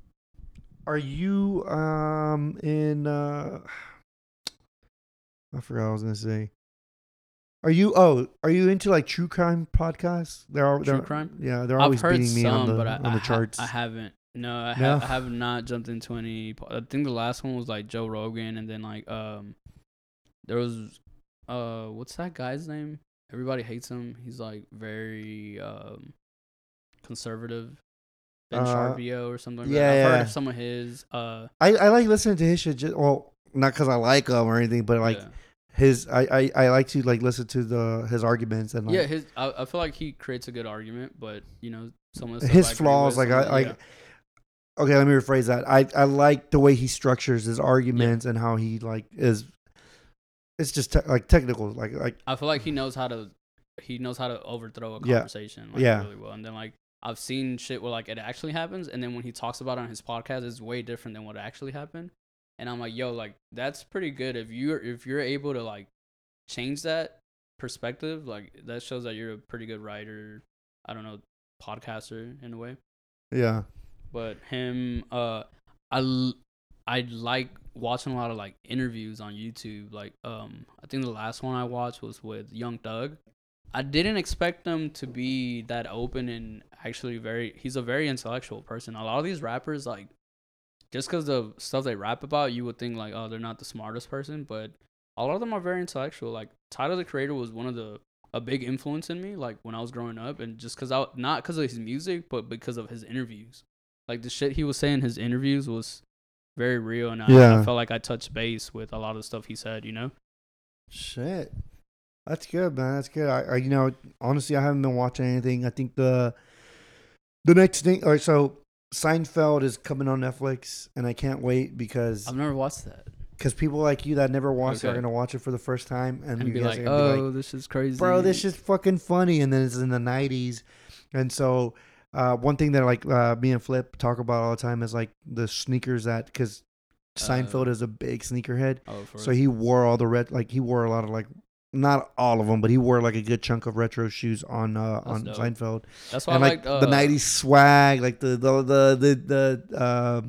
are you um in uh I forgot what I was gonna say. Are you oh are you into like true crime podcasts? They're all True crime? Yeah, they're I've always heard beating me some, on the but I, on I the ha- charts. I haven't. No, I, No? ha- I have not jumped into any. I think the last one was like Joe Rogan, and then like um, there was uh, what's that guy's name? Everybody hates him. He's like very um, conservative. Ben Uh, Shapiro or something. Like yeah, that. I've heard of some of his. Uh, I, I like listening to his shit. Just, well, not because I like him or anything, but like yeah. his I, I I like to like listen to the his arguments and like yeah, his. I, I feel like he creates a good argument, but you know, some of his I flaws. Like I like. yeah. Okay, let me rephrase that. I I like the way he structures his arguments and how he like is. It's just te- like technical, like like I feel like he knows how to he knows how to overthrow a Yeah. conversation like, Yeah. really well. And then like I've seen shit where like it actually happens and then when he talks about it on his podcast it's way different than what actually happened. And I'm like, yo, like that's pretty good if you're if you're able to like change that perspective, like that shows that you're a pretty good writer, I don't know, podcaster in a way yeah. but him uh I l- I like watching a lot of like interviews on YouTube like um I think the last one I watched was with Young Thug. I didn't expect him to be that open and actually very he's a very intellectual person. A lot of these rappers like just cuz the stuff they rap about you would think like oh they're not the smartest person but a lot of them are very intellectual like Tyler the Creator was one of the a big influence in me like when I was growing up and just cuz I not cuz of his music but because of his interviews like the shit he was saying in his interviews was very real and I, Yeah. I felt like I touched base with a lot of the stuff he said you know Shit. That's good, man. That's good. I, I you know, honestly, I haven't been watching anything. I think the the next thing. All right, so Seinfeld is coming on Netflix, and I can't wait because I've never watched that because people like you that never watched it are gonna watch it for the first time, and, and you be guys like are gonna be oh this is crazy bro, this is fucking funny. And then it's in the '90s, and so uh, one thing that like uh, me and Flip talk about all the time is like the sneakers that because Seinfeld Uh, is a big sneakerhead. oh, So he wore all the red, like he wore a lot of like, not all of them, but he wore like a good chunk of retro shoes on uh on dope. Seinfeld, that's why and I like uh, the '90s swag, like the the the the, the um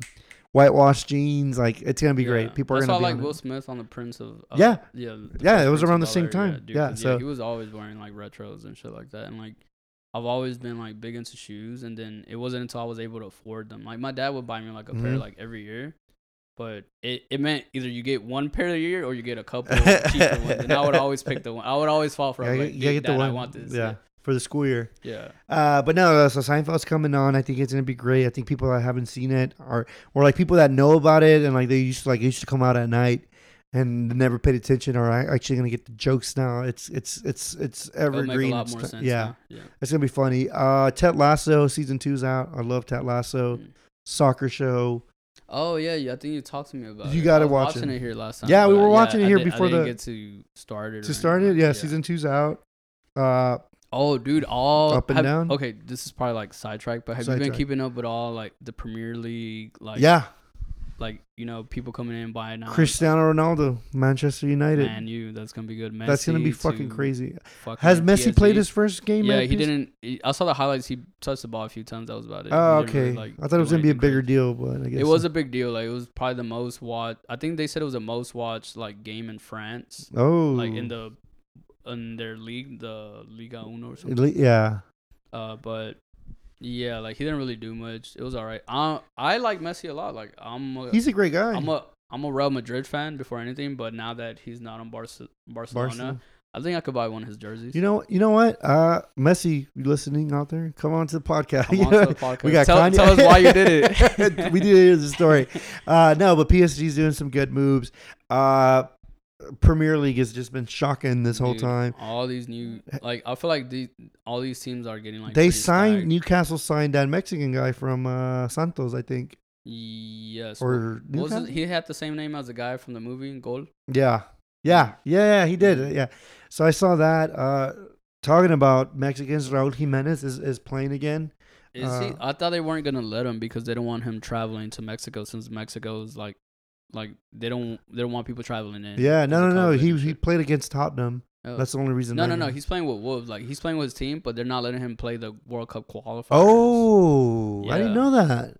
whitewashed jeans, like it's gonna be yeah. great. People are gonna why I like Will. Smith on the Prince of uh, Yeah. yeah Yeah, it was Prince around the same time. dude, Yeah, so- he was always wearing like retros and shit like that and like I've always been like big into shoes and then it wasn't until I was able to afford them like my dad would buy me like a pair Mhm. like every year but it, it meant either you get one pair a year or you get a [LAUGHS] couple cheaper ones and I would always pick the one I would always fall for Yeah, like you get the Dad, I want this yeah. for the school year. Yeah. Uh, but no, so Seinfeld's coming on. I think it's gonna be great. I think people that haven't seen it are, or like people that know about it and like they used to like it used to come out at night and never paid attention are actually gonna get the jokes now. It's it's it's it's It'll make a evergreen. lot It's more sense. yeah. Yeah. it's gonna be funny. Uh, Ted Lasso season two's out. I love Ted Lasso. Mm. Soccer show. Oh yeah, yeah. I think you talked to me about. You it. gotta I was watch watching it. it here last time. Yeah, we were watching it here did- before I didn't the- get to start it. To start it, anything, yeah, season two's out. Uh, Oh, dude, all Up and have- down? Okay, this is probably like sidetrack, but have you been keeping up with all like the Premier League, like yeah, like you know people coming in buying Now, Cristiano Ronaldo, Manchester United. Man, you that's gonna be good. Messi That's gonna be fucking crazy. fucking Has Messi PSG. played his first game? Yeah, he didn't. he- I saw the highlights. He touched the ball a few times. That was about it. Oh, didn't really, okay. like, I thought it was gonna be a bigger crazy. deal, but I guess It was a big deal. Like it was probably the most watched. I think they said it was the most watched like game in France, oh, like in the in their league, the Liga Uno or something. Yeah. Uh, but yeah, like he didn't really do much. It was all right. I I like Messi a lot. Like I'm a, He's a great guy. I'm a I'm a Real Madrid fan before anything. But now that he's not on Barca, Barcelona, Barcelona. I think I could buy one of his jerseys. You know, you know what? Uh, Messi, you listening out there? Come on to the podcast. Come on to the [LAUGHS] podcast. we got tell, Kanye. tell us why you did it. [LAUGHS] we did hear the story. [LAUGHS] Uh, no, but PSG's doing some good moves. Uh, Premier League has just been shocking this whole Dude, time. All these new, like, I feel like these, all these teams are getting like. they signed stacked. Newcastle signed that Mexican guy from uh, Santos, I think, Yes. or it? He had the same name as the guy from the movie Goal. Yeah. Yeah. Yeah, yeah, he did. Yeah. So I saw that. Uh talking about Mexicans, Raul Jimenez is, is playing again. Is Uh, he? I thought they weren't gonna let him because they don't want him traveling to Mexico since Mexico is like, like they don't they don't want people traveling in. Yeah, no, no, no. He he played against Tottenham. Oh. That's the only reason. no, no, no. He's playing with Wolves. Like he's playing with his team, but they're not letting him play the World Cup qualifiers. Oh, I didn't know that.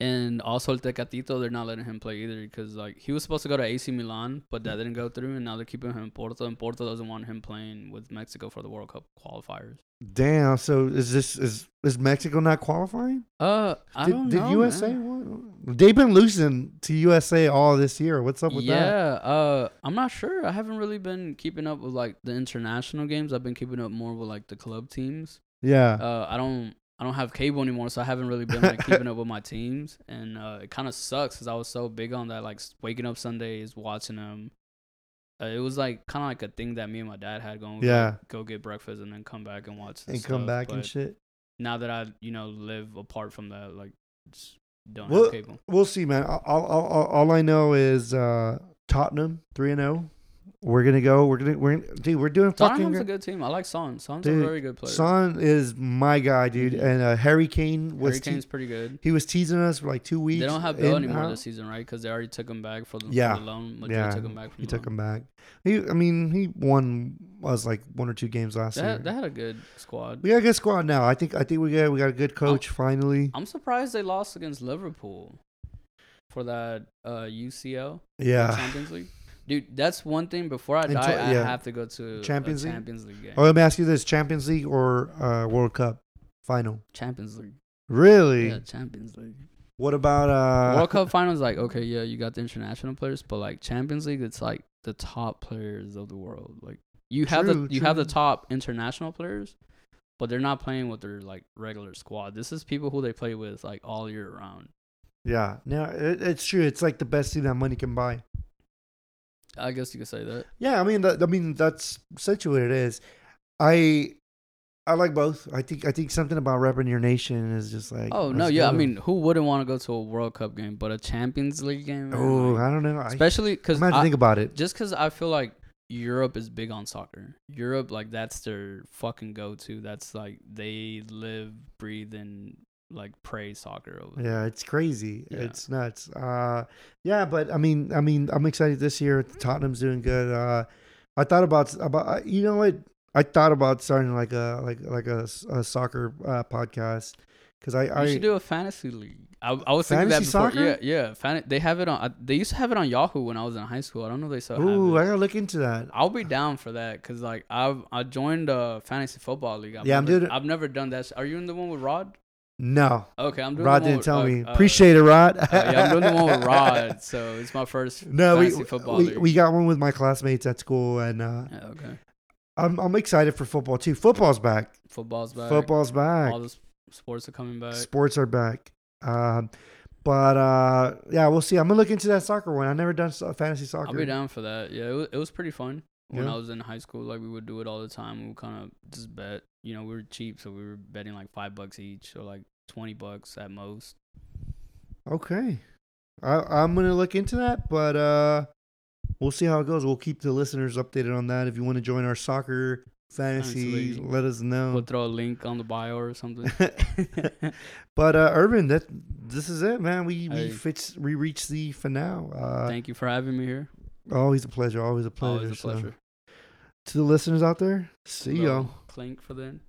And also El Tecatito, they're not letting him play either because like he was supposed to go to AC Milan, but that didn't go through, and now they're keeping him in Porto, and Porto doesn't want him playing with Mexico for the World Cup qualifiers. Damn. So is this is is Mexico not qualifying? Uh, I did don't did know. USA? man. What? They've been losing to USA all this year. What's up with yeah, that? uh, I'm not sure. I haven't really been keeping up with like the international games. I've been keeping up more with like the club teams. Yeah. Uh, I don't, I don't have cable anymore, so I haven't really been like keeping up with my teams, and uh, it kind of sucks because I was so big on that, like waking up Sundays, watching them. Uh, it was like kind of like a thing that me and my dad had going. Yeah. like, go get breakfast and then come back and watch. and come stuff, back and shit. Now that I, you know, live apart from that, like, don't Well, have cable. We'll see, man. All, all, all, all I know is uh, Tottenham three and zero. We're gonna go. We're gonna. We're gonna, dude. We're doing fucking. Tottenham's a Good. team. I like Son. Son's Dude, a very good player. Son is my guy, dude. Mhm. And uh, Harry Kane was. Harry te- Kane's pretty good. he was teasing us for like two weeks. They don't have Bale anymore uh, this season, right? Because they already took him back for the, Yeah. for the loan. Madrid Yeah, took him back from He took him back. He. I mean, he won us like one or two games last They year. they had a good squad. we got a good squad now. I think. I think we got we got a good coach finally. I'm surprised they lost against Liverpool for that uh, UCL Yeah. Champions League. Dude, that's one thing. Before I die, to- I have to go to Champions League? Champions League game. Oh, let me ask you this: Champions League or uh, World Cup final? Champions League. Really? Yeah, Champions League. What about uh? World Cup finals, like okay, yeah, you got the international players, but like Champions League, it's like the top players of the world. Like you have True, the you have the top international players, but they're not playing with their like regular squad. This is people who they play with like all year round. Yeah, no, it, it's true. It's like the best thing that money can buy. I guess you could say that. Yeah, I mean, that, I mean that's essentially what it is. I, I like both. I think I think something about repping your nation is just like. Oh no, yeah. I mean, who wouldn't want to go to a World Cup game, but a Champions League game? man, oh, I don't know. Especially because have to think about it. just because I feel like Europe is big on soccer. Europe, like that's their fucking go to. That's like they live, breathe, and like pray soccer over. Yeah, it's crazy. Yeah. It's nuts. Uh, yeah, but I mean, I mean, I'm excited this year. Tottenham's doing good. Uh, I thought about about uh, you know what? I thought about starting like a like like a, a soccer uh, podcast because I You I should do a fantasy league. I, I was thinking that before. soccer? Yeah, yeah. Fan- they have it on. I, they used to have it on Yahoo when I was in high school. I don't know if they still ooh I gotta look into that. I'll be down for that because like I've I joined a fantasy football league. I've Yeah, I'm doing it- I've never done that. Are you in the one with Rod? No, Okay, I'm doing. Rod didn't with, tell uh, me. uh, Appreciate it, Rod. uh, yeah, I'm doing the one with Rod, [LAUGHS] so it's my first no, we football we, we got one with my classmates at school, and uh, Yeah, okay. I'm I'm excited for football too. Football's back. Football's back. Football's back. All the sports are coming back. Sports are back. Um, but uh, yeah, we'll see. I'm gonna look into that soccer one. I never done fantasy soccer. I'll be down for that. Yeah, it was, it was pretty fun when Yeah. I was in high school. Like we would do it all the time. We would kind of just bet. You know, we were cheap, so we were betting like five bucks each, or like twenty bucks at most. Okay, I, I'm gonna look into that, but uh, we'll see how it goes. We'll keep the listeners updated on that. If you want to join our soccer fantasy, let us know. We'll throw a link on the bio or something. [LAUGHS] but uh, Urban, that this is it, man. We we Hey. fits we reached the finale. Uh, Thank you for having me here. Always a pleasure. Always a pleasure. Always a So, pleasure. to the listeners out there, see y'all. Clink for then.